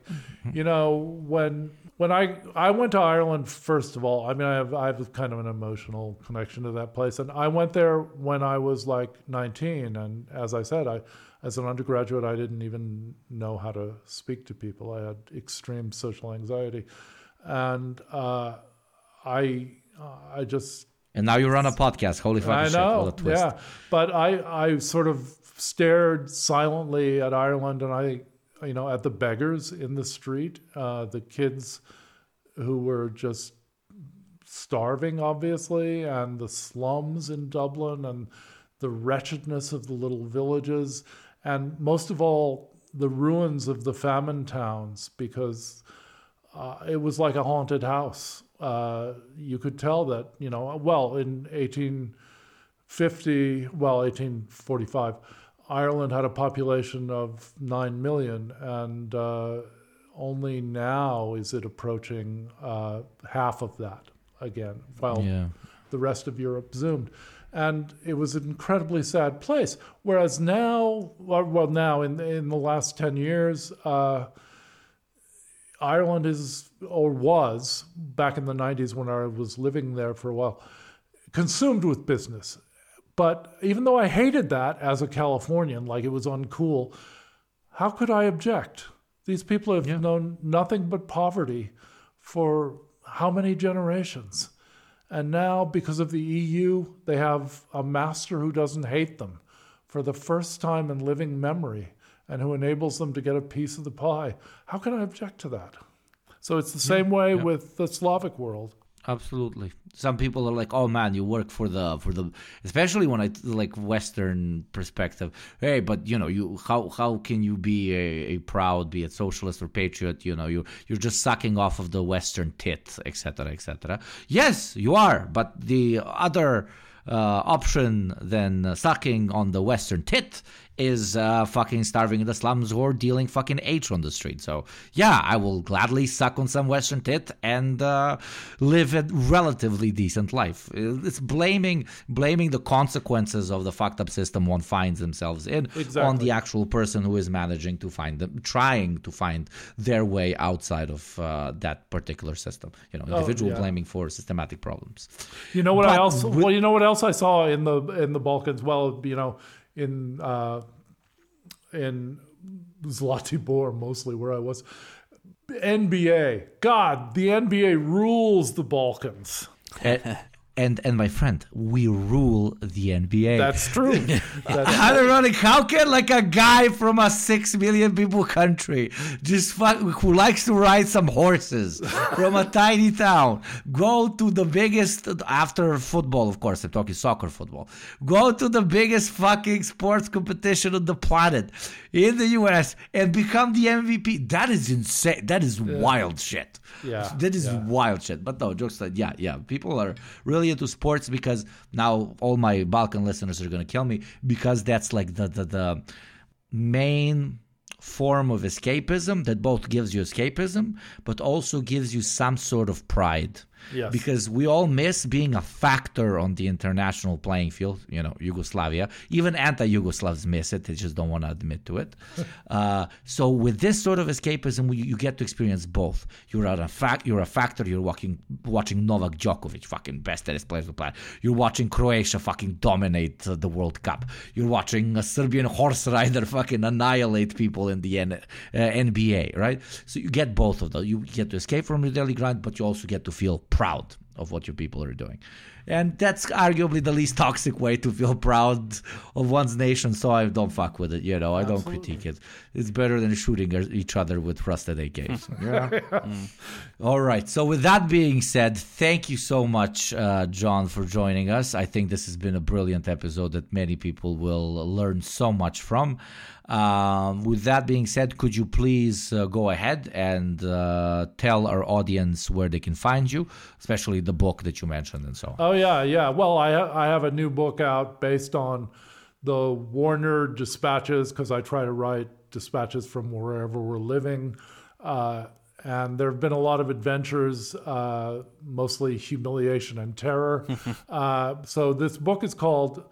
Speaker 2: you know, when when I I went to Ireland first of all. I mean, I have I have kind of an emotional connection to that place, and I went there when I was like 19, and as I said, I as an undergraduate, I didn't even know how to speak to people. I had extreme social anxiety, and uh, I I just
Speaker 1: And now you run a podcast. Holy fucking
Speaker 2: I
Speaker 1: shit! What
Speaker 2: know,
Speaker 1: a twist.
Speaker 2: yeah. But I, I sort of stared silently at Ireland, and I, you know, at the beggars in the street, uh, the kids who were just starving, obviously, and the slums in Dublin, and the wretchedness of the little villages, and most of all, the ruins of the famine towns, because uh, it was like a haunted house. Uh, you could tell that, you know, well, in 1850, well, 1845, Ireland had a population of 9 million, and uh, only now is it approaching uh, half of that again, while
Speaker 1: Yeah.
Speaker 2: the rest of Europe zoomed. And it was an incredibly sad place. Whereas now, well, well, now in, in the last 10 years, uh, Ireland is or was back in the 90s when I was living there for a while consumed with business. But even though I hated that as a Californian, like it was uncool, how could I object? These people have known nothing but poverty for how many generations? And now, because of the EU, they have a master who doesn't hate them for the first time in living memory and who enables them to get a piece of the pie. How can I object to that? So it's the same way with the Slavic world.
Speaker 1: Absolutely. Some people are like, "Oh man, you work for the for the," especially when I like Western perspective. Hey, but you know, you how how can you be a, a proud, be a socialist or patriot? You know, you you're just sucking off of the Western tit, etc., etc. Yes, you are, but the other option than uh, sucking on the Western tit is uh, fucking starving in the slums or dealing fucking H on the street. So yeah, I will gladly suck on some Western tit and uh, live a relatively decent life. Uh, It's blaming blaming the consequences of the fucked up system one finds themselves in on the actual person who is managing to find them, trying to find their way outside of uh, that particular system. You know, individual
Speaker 2: yeah.
Speaker 1: blaming for systematic problems.
Speaker 2: You know what I also well, you know what else I saw in the in the Balkans? Well, you know, in uh, in Zlatibor mostly where I was. NBA. God, the NBA rules the Balkans.
Speaker 1: and, and my friend, we rule the NBA.
Speaker 2: That's true. That's,
Speaker 1: Ironic, how can like a guy from a six million people country just fuck, who likes to ride some horses from a tiny town go to the biggest after football, of course, I'm talking soccer football. Go to the biggest fucking sports competition on the planet in the US and become the MVP. That is insane. That is wild shit.
Speaker 2: Yeah,
Speaker 1: That is
Speaker 2: yeah.
Speaker 1: wild shit. But no, jokes aside, yeah, yeah. People are really into sports because now all my Balkan listeners are gonna kill me because that's like the the, the main form of escapism that both gives you escapism but also gives you some sort of pride
Speaker 2: Yes.
Speaker 1: Because we all miss being a factor on the international playing field. You know, Yugoslavia, even anti-Yugoslavs miss it. They just don't want to admit to it. uh, so with this sort of escapism, you, you get to experience both. You're a fact. You're a factor. You're watching watching Novak Djokovic, fucking best tennis players on the planet. You're watching Croatia fucking dominate uh, the World Cup. You're watching a Serbian horse rider fucking annihilate people in the N- uh, NBA, right? So you get both of those. You get to escape from your daily grind, but you also get to feel proud of what your people are doing. And that's arguably the least toxic way to feel proud of one's nation. So I don't fuck with it. You know, I don't critique it. It's better than shooting each other with rusted AKs. yeah. Mm. All right. So with that being said, thank you so much, uh, John, for joining us. I think this has been a brilliant episode that many people will learn so much from. Um, with that being said, could you please uh, go ahead and uh, tell our audience where they can find you, especially the book that you mentioned and so on?
Speaker 2: Oh yeah, yeah. Well, I ha- I have a new book out based on the War Nerd dispatches because I try to write dispatches from wherever we're living. Uh, and there have been a lot of adventures, uh, mostly humiliation and terror. uh, so this book is called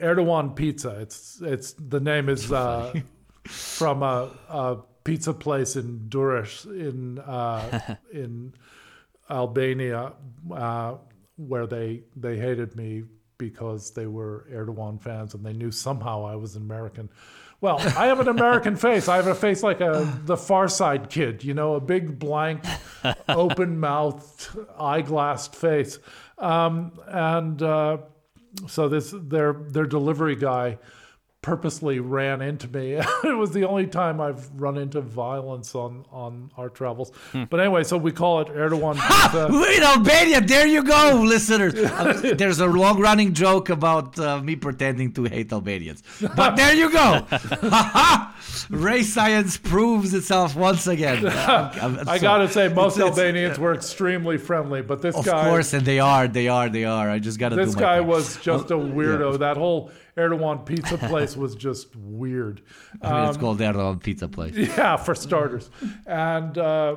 Speaker 2: Erdogan Pizza. It's it's the name is uh, from a, a, pizza place in Durrës in uh, in Albania, uh, where they they hated me because they were Erdogan fans and they knew somehow I was an American. Well, I have an American face. I have a face like a the Far Side kid, you know, a big blank, open mouthed, eyeglassed face, um, and uh, so this their their delivery guy purposely ran into me. it was the only time I've run into violence on on our travels. Hmm. But anyway, so we call it Erdogan
Speaker 1: in Albania, there you go, listeners. Uh, there's a long running joke about uh, me pretending to hate Albanians, but there you go. Race science proves itself once again.
Speaker 2: I'm, I'm, i gotta say, most it's, Albanians it's, were extremely friendly, but this
Speaker 1: of
Speaker 2: guy,
Speaker 1: of course, and they are, they are, they are. I just gotta.
Speaker 2: This guy was just a weirdo. Yeah. That whole Erdogan pizza place was just weird.
Speaker 1: I mean, um, it's called Erdogan pizza place.
Speaker 2: Yeah, for starters. And uh,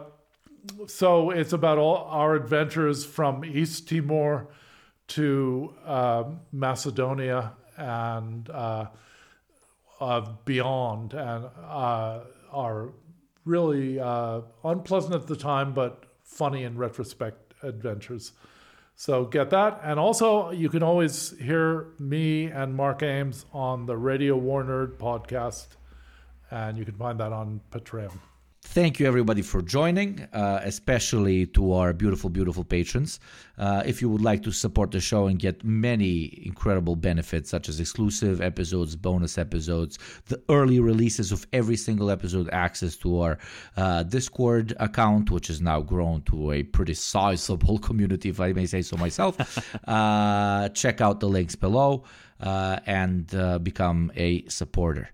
Speaker 2: so it's about all our adventures from East Timor to uh, Macedonia and uh, uh beyond, and uh, are really uh, unpleasant at the time, but funny in retrospect adventures. So get that. And also, you can always hear me and Mark Ames on the Radio War Nerd podcast. And you can find that on Patreon.
Speaker 1: Thank you, everybody, for joining, uh, especially to our beautiful, beautiful patrons. Uh, if you would like to support the show and get many incredible benefits, such as exclusive episodes, bonus episodes, the early releases of every single episode, access to our uh, Discord account, which has now grown to a pretty sizable community, if I may say so myself, uh, check out the links below uh, and uh, become a supporter.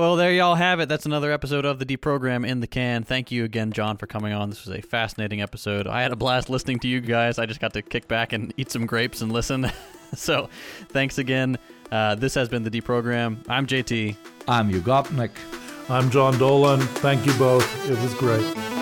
Speaker 3: Well, there y'all have it. That's another episode of the Deprogram in the can. Thank you again, John, for coming on. This was a fascinating episode. I had a blast listening to you guys. I just got to kick back and eat some grapes and listen. so, thanks again. Uh, this has been the Deprogram. I'm JT.
Speaker 1: I'm Yugopnik.
Speaker 2: I'm John Dolan. Thank you both. It was great.